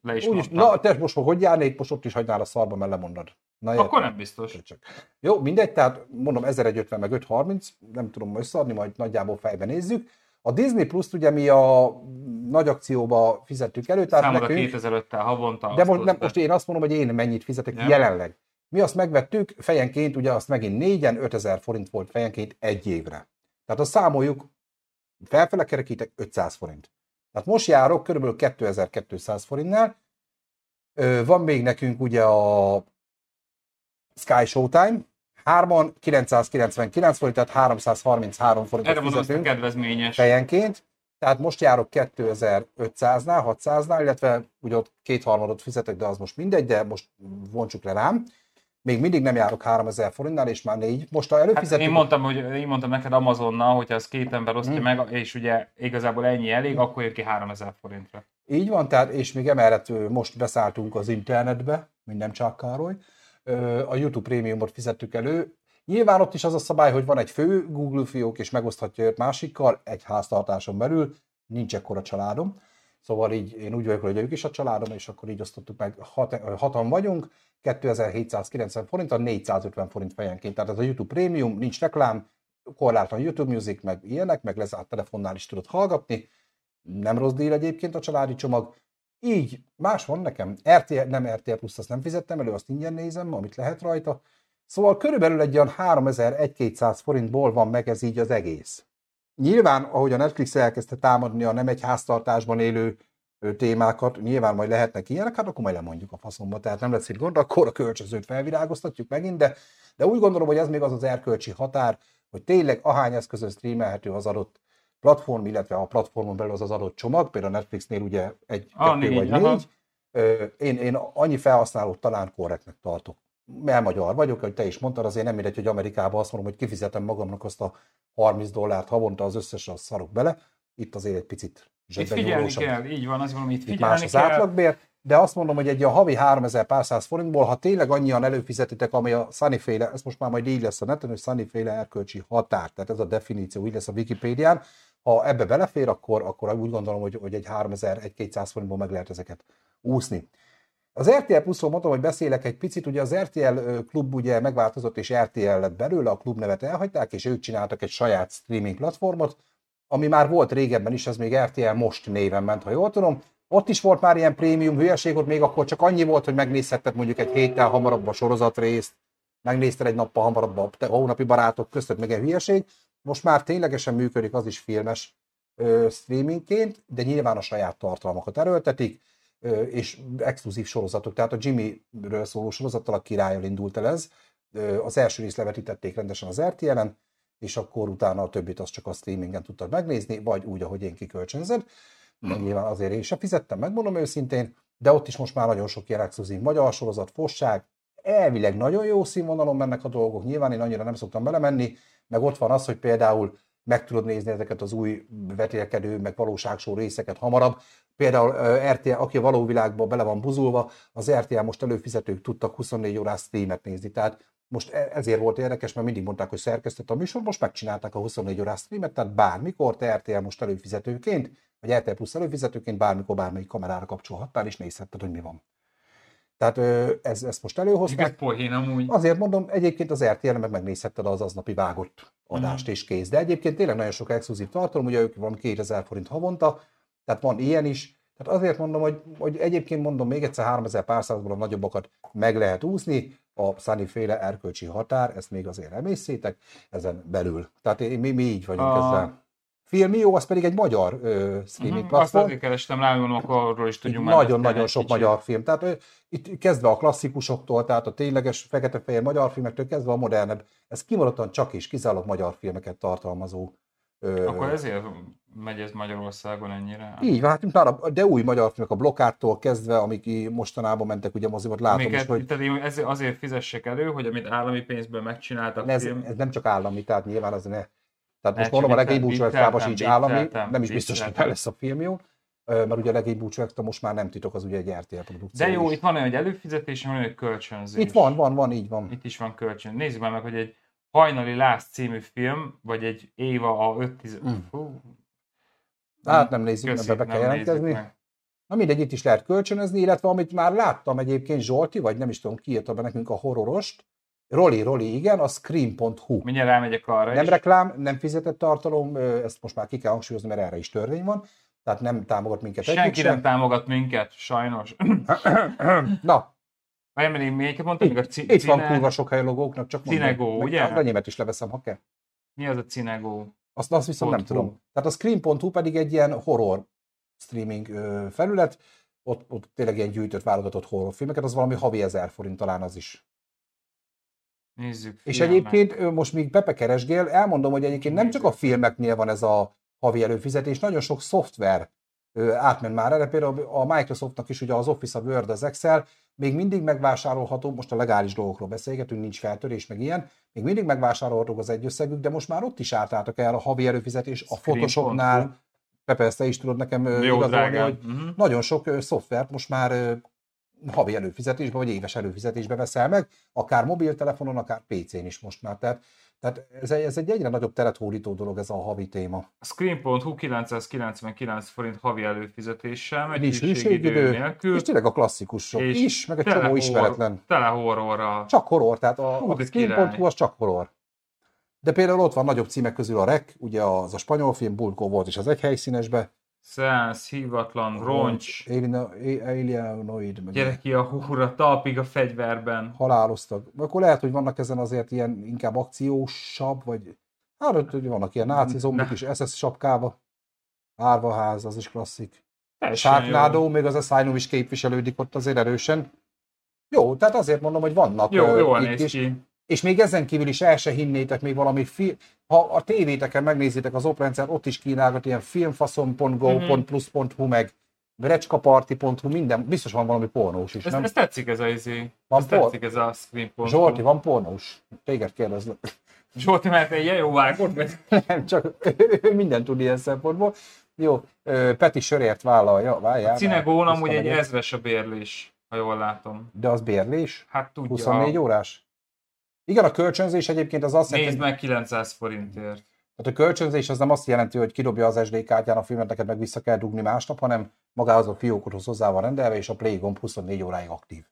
Le is mondtam. na, te most hogy járnék, most ott is hagynál a szarba, mert lemondod. Na, Akkor nem biztos. Csak. Jó, mindegy, tehát mondom 1150 meg 530, nem tudom összeadni, majd nagyjából fejben nézzük. A Disney Plus-t ugye mi a nagy akcióba fizettük elő, tehát Számod nekünk, 2005-tel havonta. De most, nem, most én azt mondom, hogy én mennyit fizetek nem. jelenleg. Mi azt megvettük, fejenként ugye azt megint négyen 5000 forint volt fejenként egy évre. Tehát azt számoljuk, felfele kerekítek 500 forint. Tehát most járok kb. 2200 forintnál. Van még nekünk ugye a Sky Showtime, hárman 999 forint, tehát 333 forint. Erre mondom, a kedvezményes. Fejenként. Tehát most járok 2500-nál, 600-nál, illetve ugye ott kétharmadot fizetek, de az most mindegy, de most vontsuk le rám. Még mindig nem járok 3000 forintnál, és már négy. Most a előfizető... Hát én, mondtam, hogy én mondtam neked Amazonnal, hogyha az két ember osztja hmm. meg, és ugye igazából ennyi elég, hmm. akkor jön ki 3000 forintra. Így van, tehát, és még emellett most beszálltunk az internetbe, minden csak Károly, a YouTube prémiumot fizettük elő. Nyilván ott is az a szabály, hogy van egy fő Google fiók, és megoszthatja őt másikkal egy háztartáson belül, nincs ekkora családom. Szóval így én úgy vagyok, hogy ők is a családom, és akkor így osztottuk meg, hat, hatan vagyunk, 2790 forint, a 450 forint fejenként. Tehát ez a YouTube Premium, nincs reklám, korlátlan YouTube Music, meg ilyenek, meg lezárt telefonnál is tudod hallgatni. Nem rossz díl egyébként a családi csomag. Így, más van nekem. RTL, nem RTL Plus, azt nem fizettem elő, azt ingyen nézem, amit lehet rajta. Szóval körülbelül egy olyan 3200 forintból van meg ez így az egész. Nyilván, ahogy a Netflix elkezdte támadni a nem egy háztartásban élő témákat, nyilván majd lehetnek ilyenek, hát akkor majd lemondjuk a faszomba, tehát nem lesz itt gond, akkor a kölcsözőt felvirágoztatjuk megint, de, de úgy gondolom, hogy ez még az az erkölcsi határ, hogy tényleg ahány eszközön streamelhető az adott platform, illetve a platformon belül az az adott csomag, például a Netflixnél ugye egy, a, kettő négy, vagy aha. négy. Én, én annyi felhasználót talán korrektnek tartok. Mert magyar vagyok, hogy te is mondtad, azért nem mindegy, hogy Amerikában azt mondom, hogy kifizetem magamnak azt a 30 dollárt havonta az összes, az szarok bele. Itt azért egy picit itt figyelni kell, így van, az van, itt figyelni más az kell. átlagbér, de azt mondom, hogy egy a havi 3000 pár száz forintból, ha tényleg annyian előfizetitek, ami a Sunnyféle, ez most már majd így lesz a neten, hogy Sunnyféle erkölcsi határ, tehát ez a definíció, így lesz a Wikipédián, ha ebbe belefér, akkor, akkor úgy gondolom, hogy, hogy egy 3000-1200 forintból meg lehet ezeket úszni. Az RTL Plus-ról mondtam, hogy beszélek egy picit, ugye az RTL klub ugye megváltozott, és RTL lett belőle, a klub nevet elhagyták, és ők csináltak egy saját streaming platformot, ami már volt régebben is, ez még RTL most néven ment, ha jól tudom. Ott is volt már ilyen prémium hülyeség, ott még akkor csak annyi volt, hogy megnézhetted mondjuk egy héttel hamarabb a sorozatrészt, megnézted egy nappal hamarabb a hónapi barátok között meg egy hülyeség. Most már ténylegesen működik az is filmes streamingként, de nyilván a saját tartalmakat erőltetik, és exkluzív sorozatok. Tehát a Jimmy-ről szóló sorozattal a királlyal indult el ez. Az első részt levetítették rendesen az RTL-en, és akkor utána a többit azt csak a streamingen tudtad megnézni, vagy úgy, ahogy én kikölcsönzöd. Mm. Nyilván azért én sem fizettem, megmondom őszintén, de ott is most már nagyon sok ilyen exkluzív magyar sorozat, fosság, elvileg nagyon jó színvonalon mennek a dolgok, nyilván én annyira nem szoktam belemenni, meg ott van az, hogy például meg tudod nézni ezeket az új vetélkedő, meg valóságsó részeket hamarabb. Például RTL, aki a való világban bele van buzulva, az RTL most előfizetők tudtak 24 órás streamet nézni. Tehát most e- ezért volt érdekes, mert mindig mondták, hogy szerkesztett a műsor, most megcsinálták a 24 órás streamet, tehát bármikor te RTL most előfizetőként, vagy RTL Plus előfizetőként bármikor bármelyik kamerára kapcsolhattál, és nézhetted, hogy mi van. Tehát ez, ezt most előhozták. poén amúgy. Azért mondom, egyébként az RTL meg megnézhetted az aznapi vágott adást mm. és kész. De egyébként tényleg nagyon sok exkluzív tartalom, ugye ők van 2000 forint havonta, tehát van ilyen is. Tehát azért mondom, hogy, hogy egyébként mondom még egyszer 3000 pár százból a nagyobbakat meg lehet úszni, a Sunny féle erkölcsi határ, ezt még azért emészétek, ezen belül. Tehát mi, mi így vagyunk a... ezzel. Filmió, az pedig egy magyar ö, streaming uh-huh, platform. Azt azért kerestem rá, mondom, akkor arról is tudjunk Nagyon-nagyon sok kicsit. magyar film. Tehát ö, itt kezdve a klasszikusoktól, tehát a tényleges fekete-fehér magyar filmektől kezdve a modernebb, ez kimaradtan csak is kizárólag magyar filmeket tartalmazó akkor ezért megy ez Magyarországon ennyire? Így van, hát már de új magyar filmek a blokkától kezdve, amik mostanában mentek ugye mozibat, látom Amiket, is, hogy... Tehát ez, azért fizessek elő, hogy amit állami pénzből megcsináltak. Ez, film... ez nem csak állami, tehát nyilván az ne... Tehát most mondom, a legény búcsúvesztában sincs állami, nem is biztos, hogy lesz a film jó mert ugye a legény búcsú most már nem titok, az ugye egy RTL produkció. De jó, is. itt van hogy előfizetés, van hogy kölcsönzés. Itt van, van, van, így van. Itt is van kölcsön. Nézzük már meg, hogy egy Hajnali Lász című film, vagy egy Éva a 5 10... Mm. Hát nem nézzük, ebbe be kell jelentkezni. Na mindegy, itt is lehet kölcsönözni, illetve amit már láttam egyébként Zsolti, vagy nem is tudom, ki írta be nekünk a horrorost, Roli, Roli, igen, a scream.hu. Mindjárt rámegyek arra Nem is. reklám, nem fizetett tartalom, ezt most már ki kell hangsúlyozni, mert erre is törvény van, tehát nem támogat minket Senki sem. nem támogat minket, sajnos. Na, Vagy még melyiket mondtam? Még a ci- itt van kurva sok hely logóknak, csak mondom. Cinegó, Meg ugye? Az enyémet is leveszem, ha kell. Mi az a Cinegó? Azt, azt viszont nem tudom. Tehát a Scream.hu pedig egy ilyen horror streaming felület, ott, ott tényleg ilyen gyűjtött, válogatott horrorfilmeket, az valami havi ezer forint talán az is. Nézzük. És filmek. egyébként most még Pepe keresgél, elmondom, hogy egyébként nem csak a filmeknél van ez a havi előfizetés, nagyon sok szoftver átment már erre, például a Microsoftnak is ugye az Office, a Word, az Excel, még mindig megvásárolható, most a legális dolgokról beszélgetünk, nincs feltörés, meg ilyen, még mindig megvásárolhatók az egyösszegük, de most már ott is átálltak el a havi előfizetés, a. Photoshopnál, Pepe, ezt te is tudod nekem Jó, igazolni, drágám. hogy Mhm. nagyon sok szoftvert most már havi előfizetésbe, vagy éves előfizetésbe veszel meg, akár mobiltelefonon, akár PC-n is most már. Tehát, tehát ez, egy, ez egy egyre nagyobb teret hódító dolog ez a havi téma. A Screen.hu 999 forint havi előfizetéssel, megy Nincs hűségidő nélkül, és tényleg a klasszikusok és is, meg egy csomó horror- ismeretlen. Tele horrorra. Csak horror, tehát a, Hú, a Screen.hu az csak horror. De például ott van nagyobb címek közül a REC, ugye az a spanyol film, Bulko volt is az egy helyszínesbe. Szeánsz, hívatlan, roncs, Alienoid, meg gyereki a húra, talpig a fegyverben. haláloztak. Akkor lehet, hogy vannak ezen azért ilyen inkább akciósabb, vagy hát hogy vannak ilyen náci zombik is SS sapkába. Árvaház, az is klasszik. Sharknado, még az Asylum is képviselődik ott azért erősen. Jó, tehát azért mondom, hogy vannak Jó, jól néz is. ki. És még ezen kívül is el se hinnétek még valami film. Ha a tévéteken megnézitek az oprendszer, ott is kínálgat ilyen filmfaszon.go.plus.hu meg recskaparti.hu, minden, biztos van valami pornós is, Ez, nem? ez tetszik ez a izé. Van Ez por- tetszik ez a Screen.hu. Zsolti, van pornós? Téged kérdezlek. *laughs* Zsolti, mert egy jó vágod, vagy? *laughs* Nem, csak ő mindent tud ilyen szempontból. Jó, Peti sörért vállalja, várjál. Cinegón már amúgy egy ezres a bérlés, ha jól látom. De az bérlés? Hát tudja. 24 órás? Igen, a kölcsönzés egyébként az azt Nézd jelenti, meg 900 forintért. tehát a kölcsönzés az nem azt jelenti, hogy kidobja az SD kártyán a filmet, neked meg vissza kell dugni másnap, hanem magához a fiókothoz hozzá van rendelve, és a Play gomb 24 óráig aktív.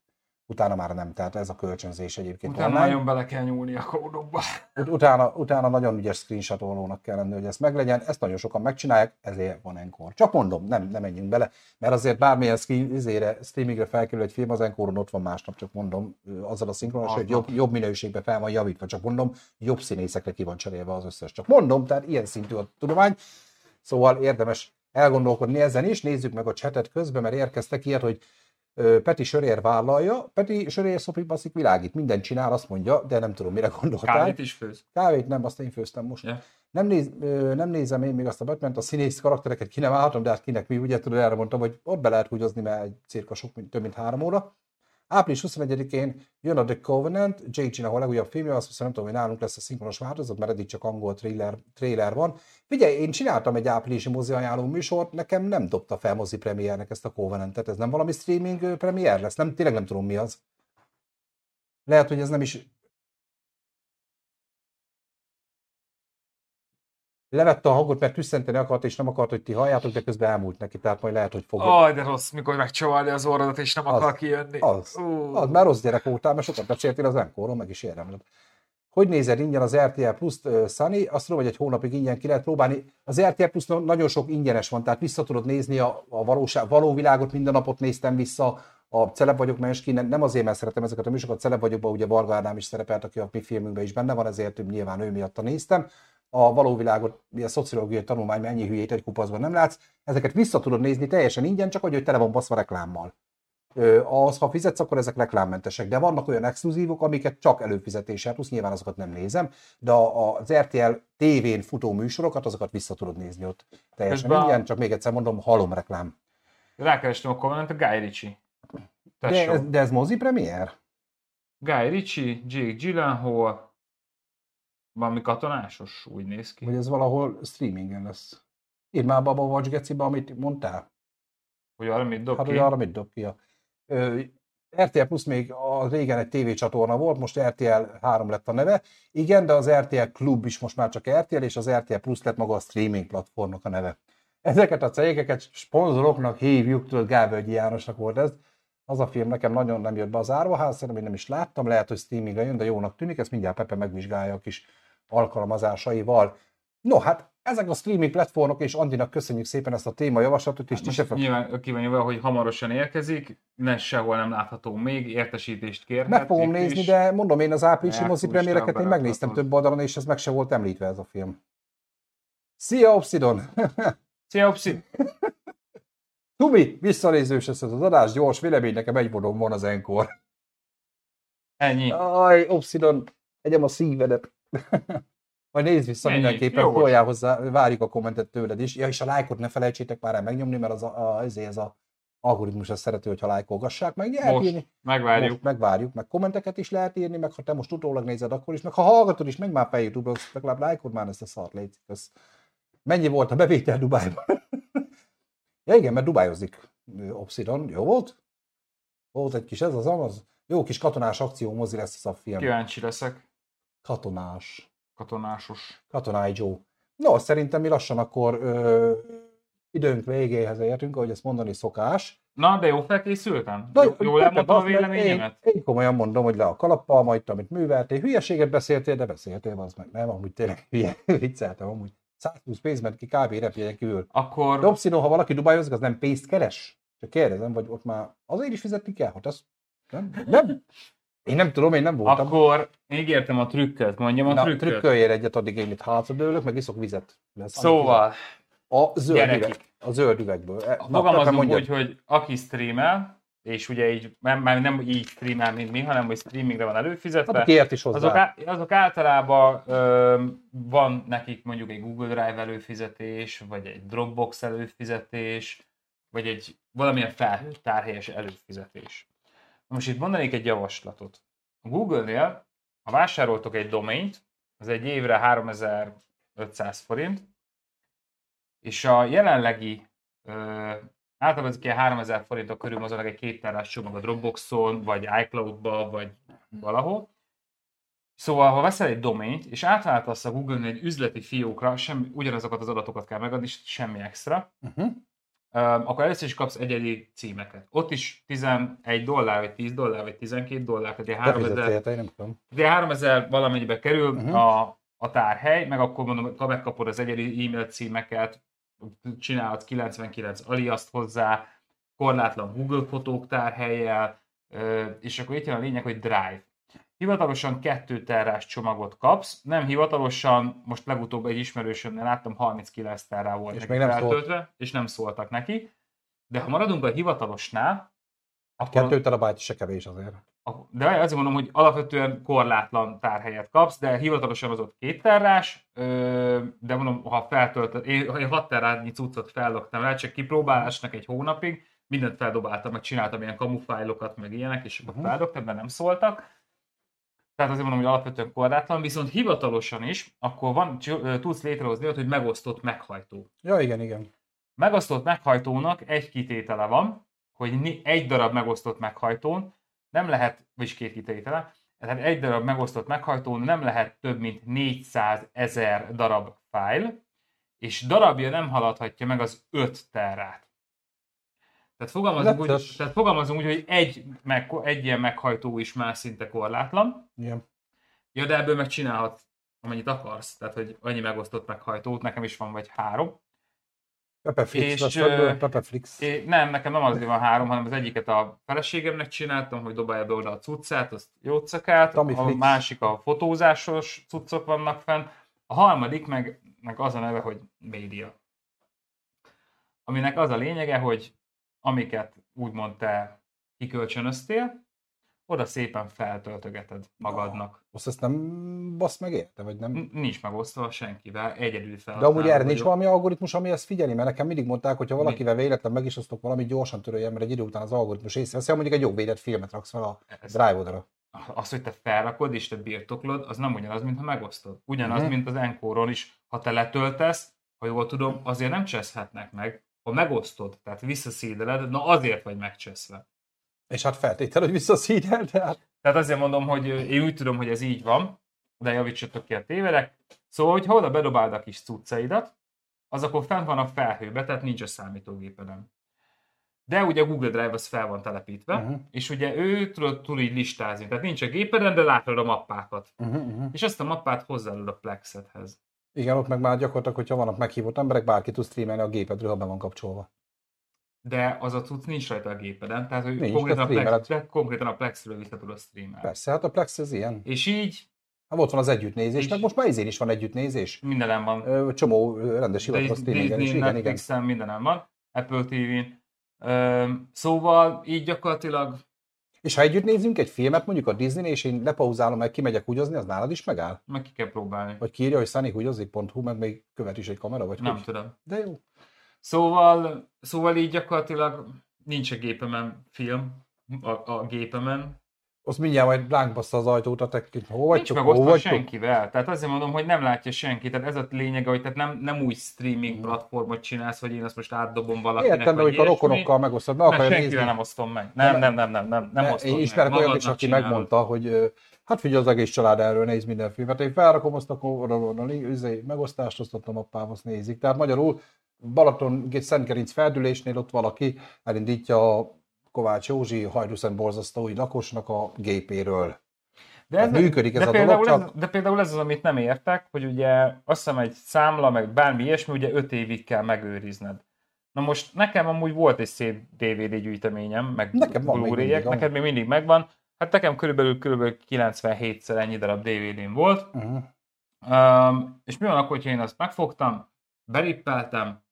Utána már nem, tehát ez a kölcsönzés egyébként Utána online. nagyon bele kell nyúlni a kódokba. Ut- Utána, utána nagyon ügyes screenshotolónak kell lenni, hogy ez meglegyen. Ezt nagyon sokan megcsinálják, ezért van Encore. Csak mondom, nem, nem menjünk bele, mert azért bármilyen screen, izére, streamingre felkerül egy film, az Encore-on ott van másnap, csak mondom, azzal a szinkronos, hogy jobb, jobb minőségben fel van javítva, csak mondom, jobb színészekre ki van cserélve az összes. Csak mondom, tehát ilyen szintű a tudomány. Szóval érdemes elgondolkodni ezen is, nézzük meg a chatet közben, mert érkeztek ilyet, hogy Peti Sörér vállalja, Peti Sörér szopik baszik világít, mindent csinál, azt mondja, de nem tudom, mire gondoltál. Kávét is főz. Kávét nem, azt én főztem most. Ja. Nem, néz, nem nézem én még azt a batman a színész karaktereket ki nem állhatom, de hát kinek mi, ugye tudod, erre mondtam, hogy ott be lehet húgyozni, mert egy cirka sok, több mint három óra. Április 21-én jön a The Covenant, Jake Gyllenhaal a legújabb filmje, azt hiszem, nem tudom, hogy nálunk lesz a szinkronos változat, mert eddig csak angol trailer, trailer van. Figyelj, én csináltam egy áprilisi mozi ajánló műsort, nekem nem dobta fel mozi premiernek ezt a Covenantet, ez nem valami streaming premier lesz, nem, tényleg nem tudom mi az. Lehet, hogy ez nem is levette a hangot, mert tüsszenteni akart, és nem akart, hogy ti halljátok, de közben elmúlt neki, tehát majd lehet, hogy fogja. Aj, de rossz, mikor megcsavarja az orrodat, és nem Az. akar kijönni. Az. Ú. Az már rossz gyerek voltál, mert sokat beszéltél az Enkoron, meg is érdemled. Hogy nézed ingyen az RTL Plus-t, uh, Sunny? Azt tudom, hogy egy hónapig ingyen ki lehet próbálni. Az RTL plus nagyon sok ingyenes van, tehát vissza tudod nézni a, a valóság, való világot, minden napot néztem vissza, a Celeb vagyok Menski, nem azért, mert szeretem ezeket a műsorokat, Celeb vagyokban ugye Varga Ádám is szerepelt, aki a mi filmünkben is benne van, ezért nyilván ő miatt néztem. A való világot, ilyen szociológiai tanulmány, ennyi hülyét egy kupacban nem látsz, ezeket vissza tudod nézni teljesen ingyen, csak hogy ő tele van baszva reklámmal. Ö, az, ha fizetsz, akkor ezek reklámmentesek, de vannak olyan exkluzívok, amiket csak előfizetéssel tudsz, nyilván azokat nem nézem, de a- az RTL tévén futó műsorokat, azokat vissza tudod nézni ott teljesen Közben a- ingyen, csak még egyszer mondom, halom reklám. Rákerestem a Covenant, a Guy Ritchie. De ez, de ez mozi premier? Guy Ritchie, Jake Gyllenhaal, valami katonásos, úgy néz ki. Vagy ez valahol streamingen lesz? Írd már abba a Watch Gecibe, amit mondtál. Hogy arra mit dob Hát, ki? hogy arra mit dob ki? Ö, RTL Plus még a régen egy tévécsatorna volt, most RTL 3 lett a neve. Igen, de az RTL Klub is most már csak RTL, és az RTL Plus lett maga a streaming platformnak a neve. ezeket a cégeket sponzoroknak hívjuk, tudod, Gábölgyi Jánosnak volt ez. Az a film nekem nagyon nem jött be az árvaház, szerintem én nem is láttam, lehet, hogy streamingre jön, de jónak tűnik, ezt mindjárt Pepe megvizsgálja a kis alkalmazásaival. No, hát ezek a streaming platformok, és Andinak köszönjük szépen ezt a témajavaslatot, és ti se Most nyilván kívánja, hogy hamarosan érkezik, ne sehol nem látható még, értesítést kérhet. meg fogom nézni, de mondom én az áprilisi mozi premiereket én megnéztem több oldalon, és ez meg se volt említve ez a film. Szia, Obsidon! *laughs* Szia, Opsi! *laughs* Tumi, visszanézős ez az adás, gyors vélemény, nekem egy van az enkor. Ennyi. Aj, Obsidon, egyem a szívedet. Majd nézd vissza Ennyi, mindenképpen, szóljál hozzá, várjuk a kommentet tőled is. Ja, és a lájkot ne felejtsétek már el megnyomni, mert az a, a, ezért ez a algoritmus azt szereti, hogyha lájkolgassák meg. Lehet Most írni. megvárjuk. Most megvárjuk, meg kommenteket is lehet írni, meg ha te most utólag nézed, akkor is, meg ha hallgatod is, meg már fel YouTube-ra, legalább lájkod már ezt a szart, légy. Mennyi volt a bevétel Dubájban? *laughs* ja igen, mert Dubájozik Obsidon, jó volt? Volt egy kis ez az amaz? Jó kis katonás akció mozi lesz ez a film. Kíváncsi leszek. Katonás. Katonásos. Katonái Joe. No, szerintem mi lassan akkor ö, időnk végéhez értünk, ahogy ezt mondani szokás. Na, de jó felkészültem? Na, Jó- Jól elmondtam a véleményemet? Én, én komolyan mondom, hogy le a kalappal, majd amit műveltél, hülyeséget beszéltél, de beszéltél, az meg nem, amúgy tényleg hülye, *laughs* vicceltem, amúgy. 120 pénz ment ki kb. repjegyen kívül. Akkor Dobszino, ha valaki dubájozik, az nem pénzt keres? Csak kérdezem, vagy ott már azért is fizetni kell, hogy az nem? nem? Én nem tudom, én nem voltam. Akkor ígértem a trükköt, mondjam a Na, trükköt. trükköljél egyet, addig én itt hátradőlök, meg iszok vizet. Lesz, Szóval, A zöld, Gyerekek. üveg, a zöld üvegből. E, fogalmazunk úgy, hogy aki streamel, és ugye így, nem, már nem így streamel, mint mi, hanem hogy streamingre van Hát előfizetve, ért is hozzá. azok, á, azok általában ö, van nekik mondjuk egy Google Drive előfizetés, vagy egy Dropbox előfizetés, vagy egy valamilyen felhőtárhelyes előfizetés. Most itt mondanék egy javaslatot. A Google-nél, ha vásároltok egy domaint, az egy évre 3500 forint, és a jelenlegi ö, általában ezek ilyen 3000 forintok körül mozognak egy két csomag a Dropboxon, vagy iCloud-ba, vagy valahol. Szóval, ha veszel egy domaint, és átváltasz a Google-nél egy üzleti fiókra, semmi, ugyanazokat az adatokat kell megadni, semmi extra, Uh-huh. Akkor először is kapsz egyedi címeket. Ott is 11 dollár, vagy 10 dollár, vagy 12 dollár, ilyen 3000, Befizettél, én nem tudom. de 3000 valamennyibe kerül uh-huh. a, a tárhely, meg akkor mondom, ha megkapod az egyedi e-mail címeket, csinálhatsz 99 aliaszt hozzá, korlátlan Google fotók tárhelyjel, ö, és akkor itt jön a lényeg, hogy Drive. Hivatalosan 2 terrás csomagot kapsz, nem hivatalosan, most legutóbb egy ismerősömnél láttam, 39 terrá volt És még nem szólt. feltöltve, és nem szóltak neki. De ha maradunk a hivatalosnál, akkor Kettő terabájt se kevés azért. De azért mondom, hogy alapvetően korlátlan tárhelyet kapsz, de hivatalosan az ott két terrás, de mondom, ha feltöltöd, én, én hat terrányi cuccot fellogtam el, csak kipróbálásnak egy hónapig, mindent feldobáltam, meg csináltam ilyen kamufájlokat, meg ilyenek, és akkor uh-huh. feldobtam, de nem szóltak. Tehát azért mondom, hogy alapvetően korlátlan, viszont hivatalosan is, akkor van, tudsz létrehozni olyat, hogy megosztott meghajtó. Ja, igen, igen. Megosztott meghajtónak egy kitétele van, hogy egy darab megosztott meghajtón nem lehet, vagyis két kitétele, tehát egy darab megosztott meghajtón nem lehet több mint 400 ezer darab fájl, és darabja nem haladhatja meg az 5 terrát. Tehát fogalmazunk, úgy, Necces. tehát fogalmazunk úgy, hogy egy, meg, egy ilyen meghajtó is már szinte korlátlan, igen. ja, de ebből megcsinálhatsz amennyit akarsz, tehát hogy annyi megosztott meghajtót, nekem is van vagy három, Pepe Flix, És, lesz. É, nem, nekem nem azért van három, hanem az egyiket a feleségemnek csináltam, hogy dobálja be oda a cuccát, azt jócakát, Tommy a Flix. másik a fotózásos cuccok vannak fenn, a harmadik meg, meg az a neve, hogy média. Aminek az a lényege, hogy amiket úgymond te kikölcsönöztél, oda szépen feltöltögeted magadnak. Azt ezt nem basz meg érte, vagy nem? N- Nincs megosztva senkivel, egyedül fel. De amúgy erre nincs valami algoritmus, ami ezt figyeli, mert nekem mindig mondták, hogy ha valakivel véletlen meg is osztok valamit, gyorsan töröljem, mert egy idő után az algoritmus észreveszi, ha mondjuk egy jogvédett filmet raksz fel a Drive-odra. az, hogy te felrakod és te birtoklod, az nem ugyanaz, mint ha megosztod. Ugyanaz, Mhm. mint az Encore-on is. Ha te letöltesz, ha jól tudom, azért nem cseszhetnek meg. Ha megosztod, tehát visszaszídeled, na azért vagy megcseszve. És hát feltétel, hogy visszaszídel, de hát Tehát azért mondom, hogy én úgy tudom, hogy ez így van, de javítsatok ki a tévedek. Szóval, hogy ha oda bedobáld a kis cuccaidat, az akkor fent van a felhőbe, tehát nincs a számítógépeden. De ugye a Google Drive az fel van telepítve, uh-huh. és ugye ő tud, tud így listázni. Tehát nincs a gépeden, de látod a mappákat. Uh-huh, uh-huh. És ezt a mappát hozzáadod a Plexethez. Igen, ott meg már gyakorlatilag, hogyha vannak meghívott emberek, bárki tud streamelni a gépedről, ha be van kapcsolva. De az a cucc nincs rajta a gépeden, tehát hogy Nincs, konkrétan, a streameled. Plex, konkrétan a Plexről vissza tudod streamelni. Persze, hát a Plex ez ilyen. És így Hát ott van az együttnézés, És- meg most már izén is van együttnézés. mindenem van. Csomó rendes hivatalos streamingen is, igen, igen. Mindenem van, Apple TV-n. Szóval így gyakorlatilag És ha együtt nézzünk egy filmet, mondjuk a Disney, és én lepauzálom, meg kimegyek húgyozni, az nálad is megáll? meg ki kell próbálni. Vagy kiírja, hogy sunnyhúgyozik.hu, meg még követ is egy kamera, vagy Nem hogy? tudom. De jó. Szóval, szóval így gyakorlatilag nincs a gépemen film, a, a gépemen. Azt mindjárt majd ránk bassza az ajtót, a tek, hol vagytok, meg hol vagytok? senkivel. Tehát azért mondom, hogy nem látja senki. Tehát ez a lényege, hogy tehát nem, nem új streaming platformot csinálsz, hogy én azt most átdobom valakinek. Értem, de vagy hogy a rokonokkal megosztod, meg akarja nézni. nem osztom meg. Nem, nem, nem, nem, nem, nem Ne, osztom én ismerek olyat is, aki megmondta, hogy hát figyelj, az egész család erről néz minden filmet. Én felrakom azt, akkor izé, megosztást osztottam apám, azt nézik. Tehát magyarul Balaton, Szentkerinc feldülésnél ott valaki elindítja a Kovács Józsi Hajdúszen borzasztói lakosnak a gépéről. De, Hát működik ez de a például dolog, ez, de például ez az, amit nem értek, hogy ugye azt hiszem egy számla, meg bármi ilyesmi, ugye 5 évig kell megőrizned. Na most nekem amúgy volt egy szép DVD gyűjteményem, meg Nekem van még mindig, neked még mindig megvan. Hát nekem körülbelül, körülbelül 97-szer ennyi darab DVD-m volt. Uh-huh. Um, és mi van akkor, hogyha én azt megfogtam, berippeltem,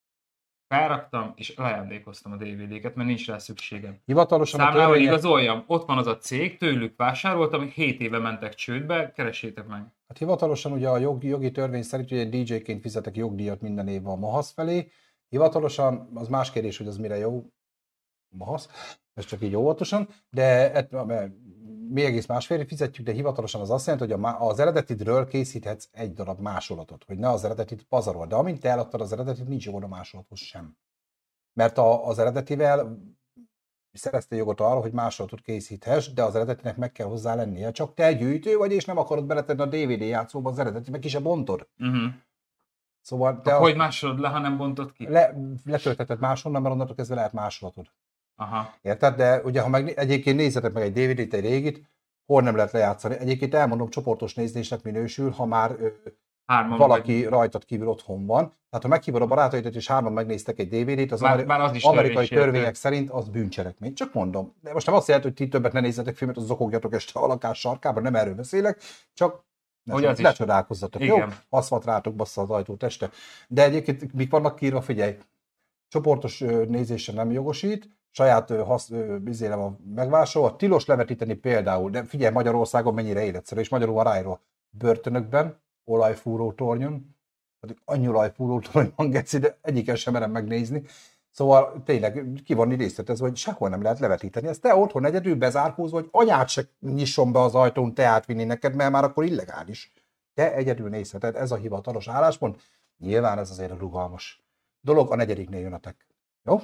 felraktam, és leajándékoztam a DVD-ket, mert nincs rá szükségem. Hivatalosan a Számlával törvények, igazoljam, ott van az a cég, tőlük vásároltam, 7 éve mentek csődbe, keresétek meg. hát hivatalosan ugye a jogi, jogi törvény szerint ugye DJ-ként fizetek jogdíjat minden évben a Mahasz felé. Hivatalosan az más kérdés, hogy az mire jó, Mahasz, ez csak így óvatosan, de mert mi egész másfél fizetjük, de hivatalosan az azt jelenti, hogy a, az eredetidről készíthetsz egy darab másolatot, hogy ne az eredetit pazarol. De amint te eladtad az eredetit, nincs jogod a másolathoz sem. Mert a, az eredetivel szereztél jogot arra, hogy másolatot készíthess, de az eredetinek meg kell hozzá lennie. Csak te gyűjtő vagy, és nem akarod beletenni a DVD játszóba az eredetit, meg ki se bontod. Uh-huh. Szóval te De azt hogy másolod le, ha nem bontod ki? le, letöltheted máshonnan, mert onnantól kezdve lehet másolatod. Aha. Érted? De ugye, ha meg egyébként nézzetek meg egy DVD-t, egy régit, hol nem lehet lejátszani. Egyébként elmondom, csoportos nézésnek minősül, ha már Hárman valaki vagy. rajtad kívül otthon van. Tehát ha meghívod a barátaidat, és hárman megnéztek egy DVD-t, az ameri- bár az is amerikai törvények szerint az bűncselekmény. Csak mondom. De most nem azt jelenti, hogy ti többet ne nézzetek filmet, az zokogjatok este a lakás sarkában, nem erről beszélek, csak Hogy az ne csodálkozzatok, jó? Aszfalt rátok bassza az ajtót este. De egyébként mik vannak kiírva, figyelj, csoportos nézésre nem jogosít, saját hasz, ö, bizélem a megvásárolva, tilos levetíteni például, de figyelj Magyarországon mennyire életszerű, és magyarul van ráírva, börtönökben, olajfúró tornyon, pedig annyi olajfúró torony van, geci, de egyiken sem merem megnézni. Szóval tényleg ki van részletezve, hogy sehol nem lehet levetíteni. Ezt te otthon egyedül bezárkózva, hogy anyát se nyisson be az ajtón, te átvinni neked, mert már akkor illegális. Te egyedül nézheted, ez a hivatalos álláspont. Nyilván ez azért a rugalmas dolog, a negyediknél jön a tek. Jó?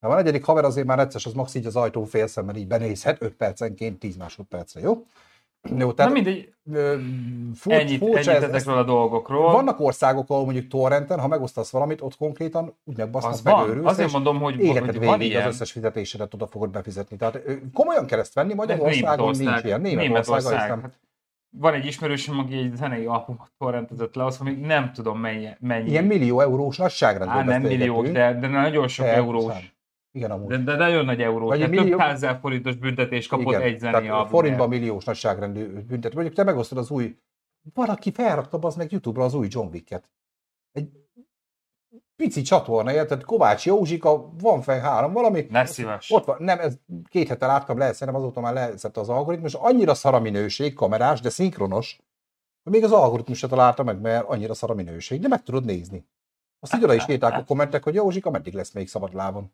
Ha a negyedik haver azért már egyszer, az max így az ajtó félszemmel így benézhet, 5 percenként, 10 másodpercre, jó? Jó, Na tehát mindegy, ö, fur, ennyit, furcsa ennyit ez, a dolgokról. vannak országok, ahol mondjuk torrenten, ha megosztasz valamit, ott konkrétan úgy megbasznak, az megőrülsz, Azért mondom, hogy, életed hogy végig az összes fizetésedet oda fogod befizetni. Tehát komolyan kell ezt venni, Magyarországon nincs ilyen. Németország, Németország. Hát van egy ismerősöm, aki egy zenei albumot torrentezett le, azt mondja, hogy nem tudom mennyi. mennyi. Ilyen millió eurós nagyságrendben Á, nem milliók, de, de nagyon sok De, eurós. szám. Igen, amúgy. De, de nagyon nagy eurós. Vagy Tehát egy millió- Több százezer forintos büntetés kapott Igen, egy zenei tehát albumért. forintban milliós nagyságrendű büntet. Mondjuk te megosztod az új, valaki felrakta az meg YouTube-ra az új John Wick-et. Egy pici csatorna, érted? Kovács Józsika, van fel három valami. Ne szíves. Ott van, nem, ez két hete láttam le, szerintem azóta már leszette az algoritmus, annyira szar a minőség, kamerás, de szinkronos, hogy még az algoritmus se találta meg, mert annyira szar a minőség, de meg tudod nézni. Azt így oda is írták a kommentek, hogy Józsika, meddig lesz még szabad lábon.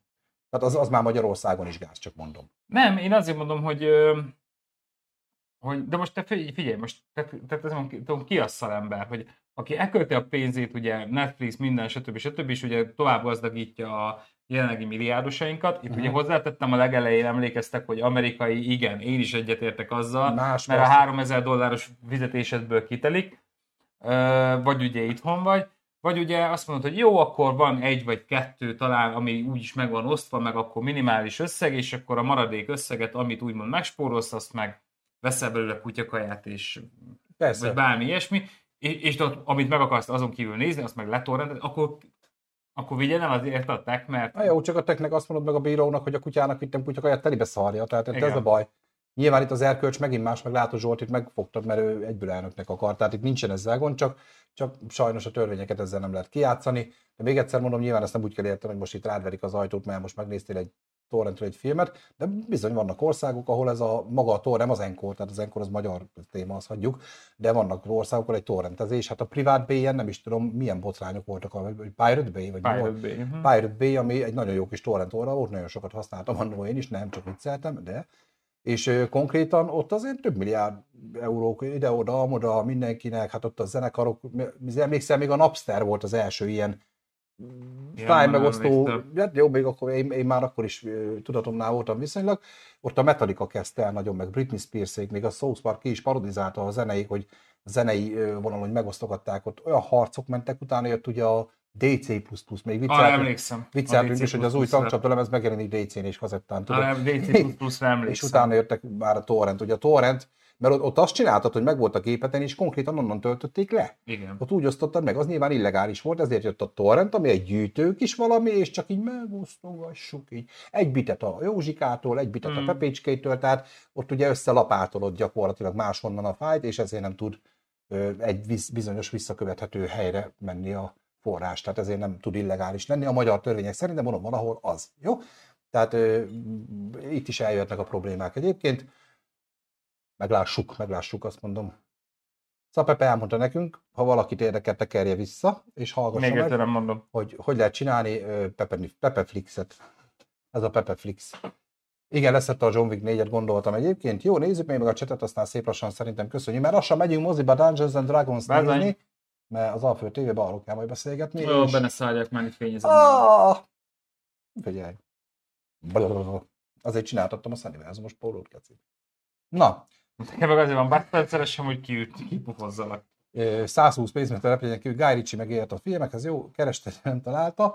Tehát az, az már Magyarországon is gáz, csak mondom. Nem, én azért mondom, hogy, hogy de most te figyelj, most te, te, te, te ki a szarember, hogy aki elkölti a pénzét, ugye Netflix, minden, stb. stb. és ugye tovább gazdagítja a jelenlegi milliárdosainkat. Itt Mhm. ugye hozzátettem a legelején, emlékeztek, hogy amerikai, igen, én is egyetértek azzal, Más mert a persze. 3000 dolláros fizetésedből kitelik, vagy ugye itthon vagy, vagy ugye azt mondod, hogy jó, akkor van egy vagy kettő talán, ami úgyis meg van osztva, meg akkor minimális összeg, és akkor a maradék összeget, amit úgymond megspórolsz, azt meg veszel belőle kutyakaját, és Persze. vagy bármi ilyesmi, és, és ott, amit meg akarsz azon kívül nézni, azt meg letorrended, akkor, akkor vigyen el azért a tech, mert Na jó, csak a teknek azt mondod meg a bírónak, hogy a kutyának vittem kutyakaját telibe szarja, tehát itt ez Igen. a baj. Nyilván itt az erkölcs megint más, meg látod Zsoltit megfogtad, mert ő egyből elnöknek akar, tehát itt nincsen ezzel gond, csak, csak sajnos a törvényeket ezzel nem lehet kijátszani. De még egyszer mondom, nyilván ezt nem úgy kell érteni, hogy most itt rádverik az ajtót, mert most megnéztél egy torrentről egy filmet, de bizony vannak országok, ahol ez a maga a torrent, nem az Encore, tehát az Encore az magyar téma, azt hagyjuk, de vannak országok, ahol egy torrentezés, hát a privát Bay-en nem is tudom, milyen botrányok voltak, a- Pirate Bay, vagy? Pirate Bay. Mhm. Pirate Bay, ami egy nagyon jó kis torrent óra volt, nagyon sokat használtam annó én is, nem csak vicceltem, de és konkrétan ott azért több milliárd eurók ide-oda, oda mindenkinek, hát ott a zenekarok, emlékszem, még a Napster volt az első ilyen Igen, fáj már megosztó, emlékszem. hát jó, még akkor én, én, már akkor is tudatomnál voltam viszonylag, ott a Metallica kezdte el nagyon, meg Britney spears még a South Park ki is parodizálta a zeneik, hogy a zenei vonalon, hogy megosztogatták, ott olyan harcok mentek, utána jött ugye a DC++, még vicceltünk, emlékszem. vicceltünk is, hogy az új tankcsapda tankcsapdalemez megjelenik DC-n és kazettán, tudod? Ah, DC++-ra *laughs* emlékszem. és utána jöttek már a torrent. Ugye a torrent, mert ott, ott azt csináltad, hogy meg volt a gépeten, és konkrétan onnan töltötték le. Igen. Ott úgy osztottad meg, az nyilván illegális volt, ezért jött a torrent, ami egy gyűjtő kis valami, és csak így megosztogassuk így. Egy bitet a Józsikától, egy bitet Hmm. a Pepécskétől, tehát ott ugye összelapátolod gyakorlatilag máshonnan a fájt, és ezért nem tud ö, egy visz, bizonyos visszakövethető helyre menni a forrás, tehát ezért nem tud illegális lenni. A magyar törvények szerint, de mondom, valahol az. Jó? Tehát ö, itt is eljöhetnek a problémák egyébként. Meglássuk, meglássuk, azt mondom. Szapepe elmondta nekünk, ha valakit érdekel, tekerje vissza, és hallgassa Még meg, nem mondom. hogy hogy lehet csinálni Pepe, Pepeflixet. Ez a Pepeflix. Igen, leszette a John Wick 4-et, gondoltam egyébként. Jó, nézzük még meg a csetet, aztán szép lassan szerintem köszönjük, mert lassan megyünk moziba Dungeons and Dragons nézni, mert az Alföld TV-ben arról kell majd beszélgetni. Jó, és- benne szállják már itt fényezem. Ah! Figyelj. Blablabla. Azért csináltattam a Sunniversumos pólót, keci. Na, Nekem meg azért van bárperceresem, hogy kiüt, kipufozzanak. ö, 120 pénzmeter repüljen kívül, Guy Ritchie megélt a filmekhez, jó, kereste, nem találta.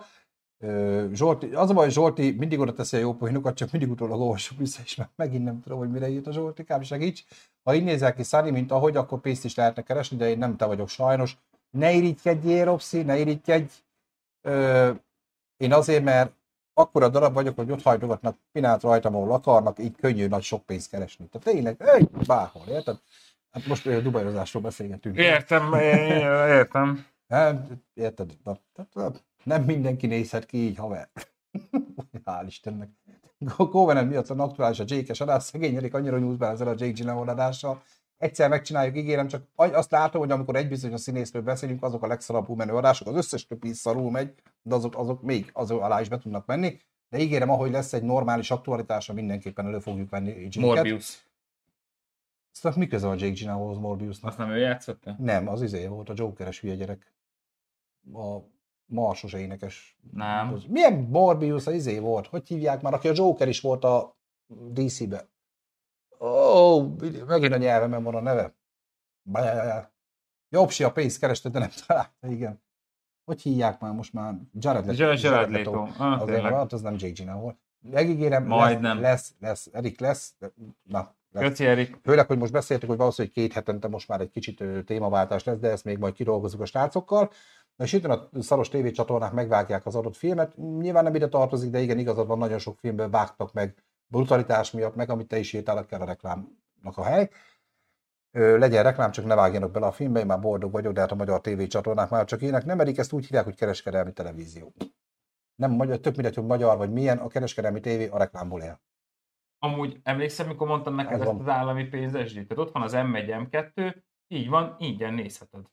Zsolti, az a baj, hogy Zsolti mindig oda teszi a jó poénokat, csak mindig utólag olvassuk vissza, és már megint nem tudom, hogy mire írt a Zsolti, kb. segíts. Ha így nézel ki Sunny, mint ahogy, akkor pénzt is lehetne keresni, de én nem te vagyok sajnos. Ne irigykedjél, Robszi, ne irigykedj. Ö, én azért, mert akkora darab vagyok, hogy ott hajtogatnak pinát rajtam, ahol akarnak, így könnyű nagy sok pénzt keresni. Tehát tényleg, egy, bárhol, érted? Hát most ö, dubajozásról beszélgetünk. Értem, értem. Nem, érted? Na, nem mindenki nézhet ki így, haver. *laughs* Hál' Istennek. Covenant miatt van aktuális a Jake-es adás, szegény Erik annyira nyújt be ezzel a Jake Gyllenhaal adással. Egyszer megcsináljuk, ígérem, csak azt látom, hogy amikor egy bizonyos színészről beszélünk, azok a legszarabbul menő adások, az összes többi szarul megy, de azok, azok még azok alá is be tudnak menni. De ígérem, ahogy lesz egy normális aktualitása, mindenképpen elő fogjuk venni Jake-et. Morbius. Szóval mi köze van Jake Gyllenhaalhoz Morbiusnak? Azt nem ő játszotta? Nem, az izé volt a Jokeres hülye gyerek. A marsos énekes. Nem. Milyen Morbius az izé volt? Hogy hívják már? Aki a Joker is volt a DC-be. Ó, oh, megint a nyelvemen van a neve. Bá. Jobbsi a pénzt kereste, de nem találta, igen. Hogy hívják már most már? Jared Leto. Jared Jared Leto. Ah, tényleg. hát az nem Jake Gyllenhaal. Megígérem, Majdnem. lesz, lesz, lesz, Erik lesz. Na, lesz. Köci Erik. Főleg, hogy most beszéltük, hogy valószínűleg két hetente most már egy kicsit témaváltás lesz, de ezt még majd kidolgozunk a srácokkal. Na és itt a szaros tévécsatornák megvágják az adott filmet. Nyilván nem ide tartozik, de igen, igazad van, nagyon sok filmben vágtak meg brutalitás miatt, meg amit te is írtál, kell a reklámnak a hely. Ö, legyen reklám, csak ne vágjanak bele a filmbe, én már boldog vagyok, de hát a magyar tévécsatornák már csak ének. Nem merik, ezt úgy hívják, hogy kereskedelmi televízió. Nem magyar, tök mindegy, hogy magyar vagy milyen, a kereskedelmi tévé a reklámból él. Amúgy emlékszem, mikor mondtam neked Ez ezt van. az állami pénzes Tehát ott van az M1, M2, így van, ingyen nézheted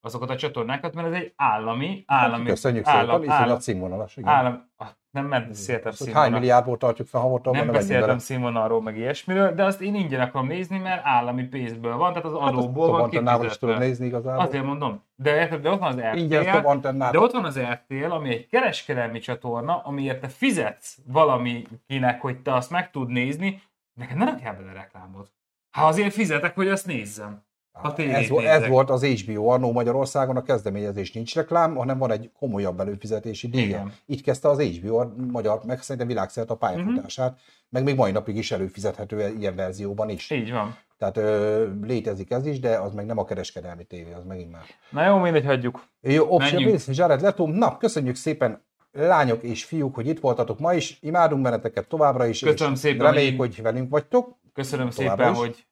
azokat a csatornákat, mert ez egy állami, állami, Köszönjük állam, szépen, iszonyat színvonalas. Igen. állam, nem beszéltem Az, hogy hány színvonal, milliárdból tartjuk fel havonta, nem beszéltem beszéltem színvonalról, meg ilyesmiről, de azt én ingyen akarom nézni, mert állami pénzből van, tehát az Hát adóból van antennával is tudom nézni igazából. Azért mondom, de, de ott van az Ingyen RTL, antennát. de ott van az RTL, ami egy kereskedelmi csatorna, amiért te fizetsz valamikinek, hogy te azt meg tud nézni, neked ne rakjál bele reklámot. Ha azért fizetek, hogy azt nézzem. A ez, ez volt az HBO annó Magyarországon, a kezdeményezés nincs reklám, hanem van egy komolyabb előfizetési díja. Így kezdte az HBO magyar, meg szerintem világszerte a pályafutását, uh-huh. meg még mai napig is előfizethető ilyen verzióban is. Így van. Tehát ö, létezik ez is, de az meg nem a kereskedelmi tévé, az megint már. Na jó, mindegy, hagyjuk. Jó, Option Jared Leto, na, köszönjük szépen lányok és fiúk, hogy itt voltatok ma is, imádunk benneteket továbbra is, Köszönöm és szépen, reméljük, hogy velünk vagytok. Köszönöm szépen, is. hogy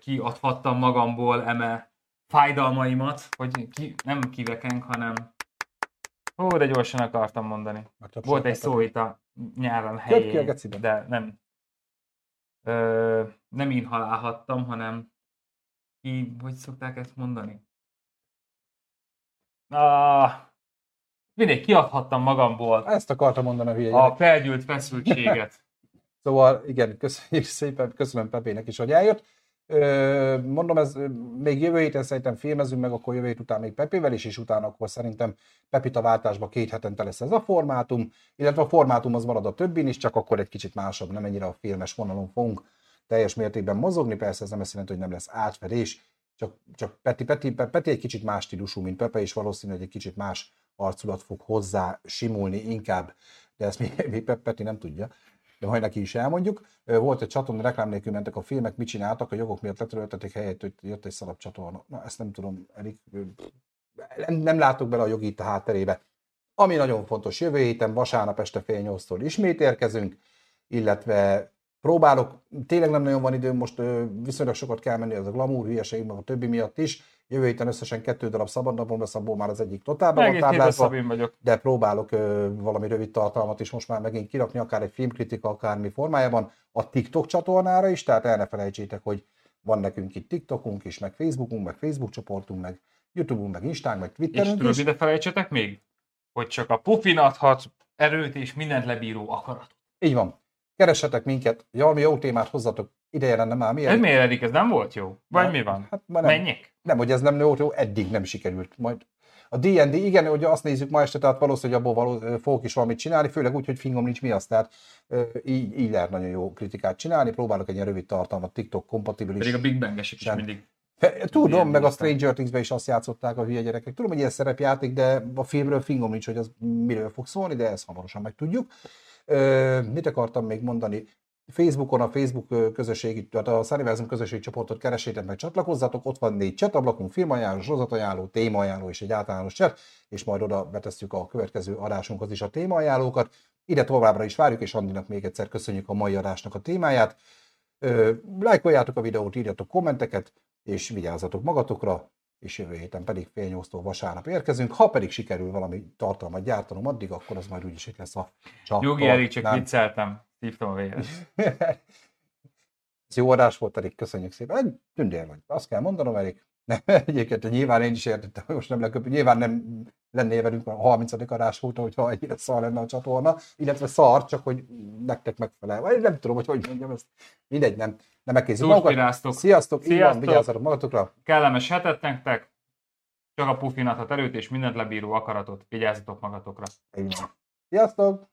kiadhattam magamból eme fájdalmaimat, hogy ki, nem kivekeng, hanem Ó, de gyorsan akartam mondani. Volt egy szó itt a nyáron helyén, de nem ö, nem inhalálhattam, hanem ki, hogy szokták ezt mondani? Ah, mindegy, kiadhattam magamból. Ezt akartam mondani a hülye A felgyűlt feszültséget. *laughs* szóval igen, köszönjük szépen, köszönöm Pepének is, hogy eljött. Mondom, ez még jövő héten szerintem filmezünk meg, akkor jövő hét után még Pepével is, és utána akkor szerintem Pepita váltásban két hetente lesz ez a formátum, illetve a formátum az marad a többin is, csak akkor egy kicsit másabb, nem ennyire a filmes vonalon fogunk teljes mértékben mozogni, persze ez nem azt jelenti, hogy nem lesz átfedés, csak, csak Peti, Peti, Peti egy kicsit más stílusú, mint Pepe, és valószínű, hogy egy kicsit más arculat fog hozzá simulni inkább, de ezt mi, mi Peti nem tudja de majd neki is elmondjuk. Volt egy csatorna, reklám nélkül mentek a filmek, mit csináltak, a jogok miatt letöröltetik helyett, hogy jött egy szalap csatorna. Na, ezt nem tudom, elég, nem, nem látok bele a jogi itt a hátterébe. Ami nagyon fontos, jövő héten vasárnap este fél nyolctól ismét érkezünk, illetve próbálok, tényleg nem nagyon van időm, most viszonylag sokat kell menni, az a glamour hülyeség, meg a többi miatt is. Jövő héten összesen kettő darab szabad napom lesz, abból már az egyik totálban van táblázva, de próbálok ö, valami rövid tartalmat is most már megint kirakni, akár egy filmkritika, akármi formájában, a TikTok csatornára is, tehát el ne felejtsétek, hogy van nekünk itt TikTokunk is, meg Facebookunk, meg Facebook csoportunk, meg YouTube-unk, meg Instánk, meg Twitterünk és is. És ide felejtsetek még, hogy csak a pufin adhat erőt és mindent lebíró akaratot. Így van. Keressetek minket, valami jó témát hozzatok, ideje lenne már. Miért? Ez miért eddig? Ez nem volt jó? Vagy nem, mi van? Hát nem, Menjek? Nem, hogy ez nem volt jó, eddig nem sikerült. Majd a D&D, igen, hogy azt nézzük ma este, tehát valószínűleg abból való, fogok is valamit csinálni, főleg úgy, hogy fingom nincs mi azt, tehát így, így lehet nagyon jó kritikát csinálni, próbálok egy ilyen rövid tartalmat, TikTok kompatibilis. Pedig a Big bang is mindig. Tudom, meg a Stranger things is azt játszották a hülye gyerekek. Tudom, hogy ilyen szerepjáték, de a filmről fingom nincs, hogy az miről fog szólni, de ezt hamarosan megtudjuk. Mit akartam még mondani? Facebookon a Facebook közösségi, tehát a Sunniversum közösségi csoportot keresétek meg, csatlakozzatok, ott van négy csatablakunk, filmajánló, sorozatajánló, témaajánló és egy általános chat, és majd oda betesszük a következő adásunkhoz is a témaajánlókat. Ide továbbra is várjuk, és Andinak még egyszer köszönjük a mai adásnak a témáját. Lájkoljátok a videót, írjatok kommenteket, és vigyázzatok magatokra, és jövő héten pedig fél nyolctól vasárnap érkezünk. Ha pedig sikerül valami tartalmat gyártanom addig, akkor az majd úgyis lesz a csak. Jogi Erik, csak vicceltem. Szívtam a véget. Ez jó adás volt, Erik, köszönjük szépen. Tündér vagy. Azt kell mondanom, Erik. Nem, *laughs* egyébként nyilván én is értettem, hogy most nem leköpő. Nyilván nem lennél velünk a 30. adás óta, hogyha egyre szar lenne a csatorna, illetve szar, csak hogy nektek megfelel. Vagy nem tudom, hogy hogy mondjam ezt. Mindegy, nem. Nem megkézzük magukat. Sziasztok! Sziasztok! Így vigyázzatok magatokra. Kellemes hetet nektek. Csak a pufinat erőt és mindent lebíró akaratot. Vigyázzatok magatokra. Sziasztok!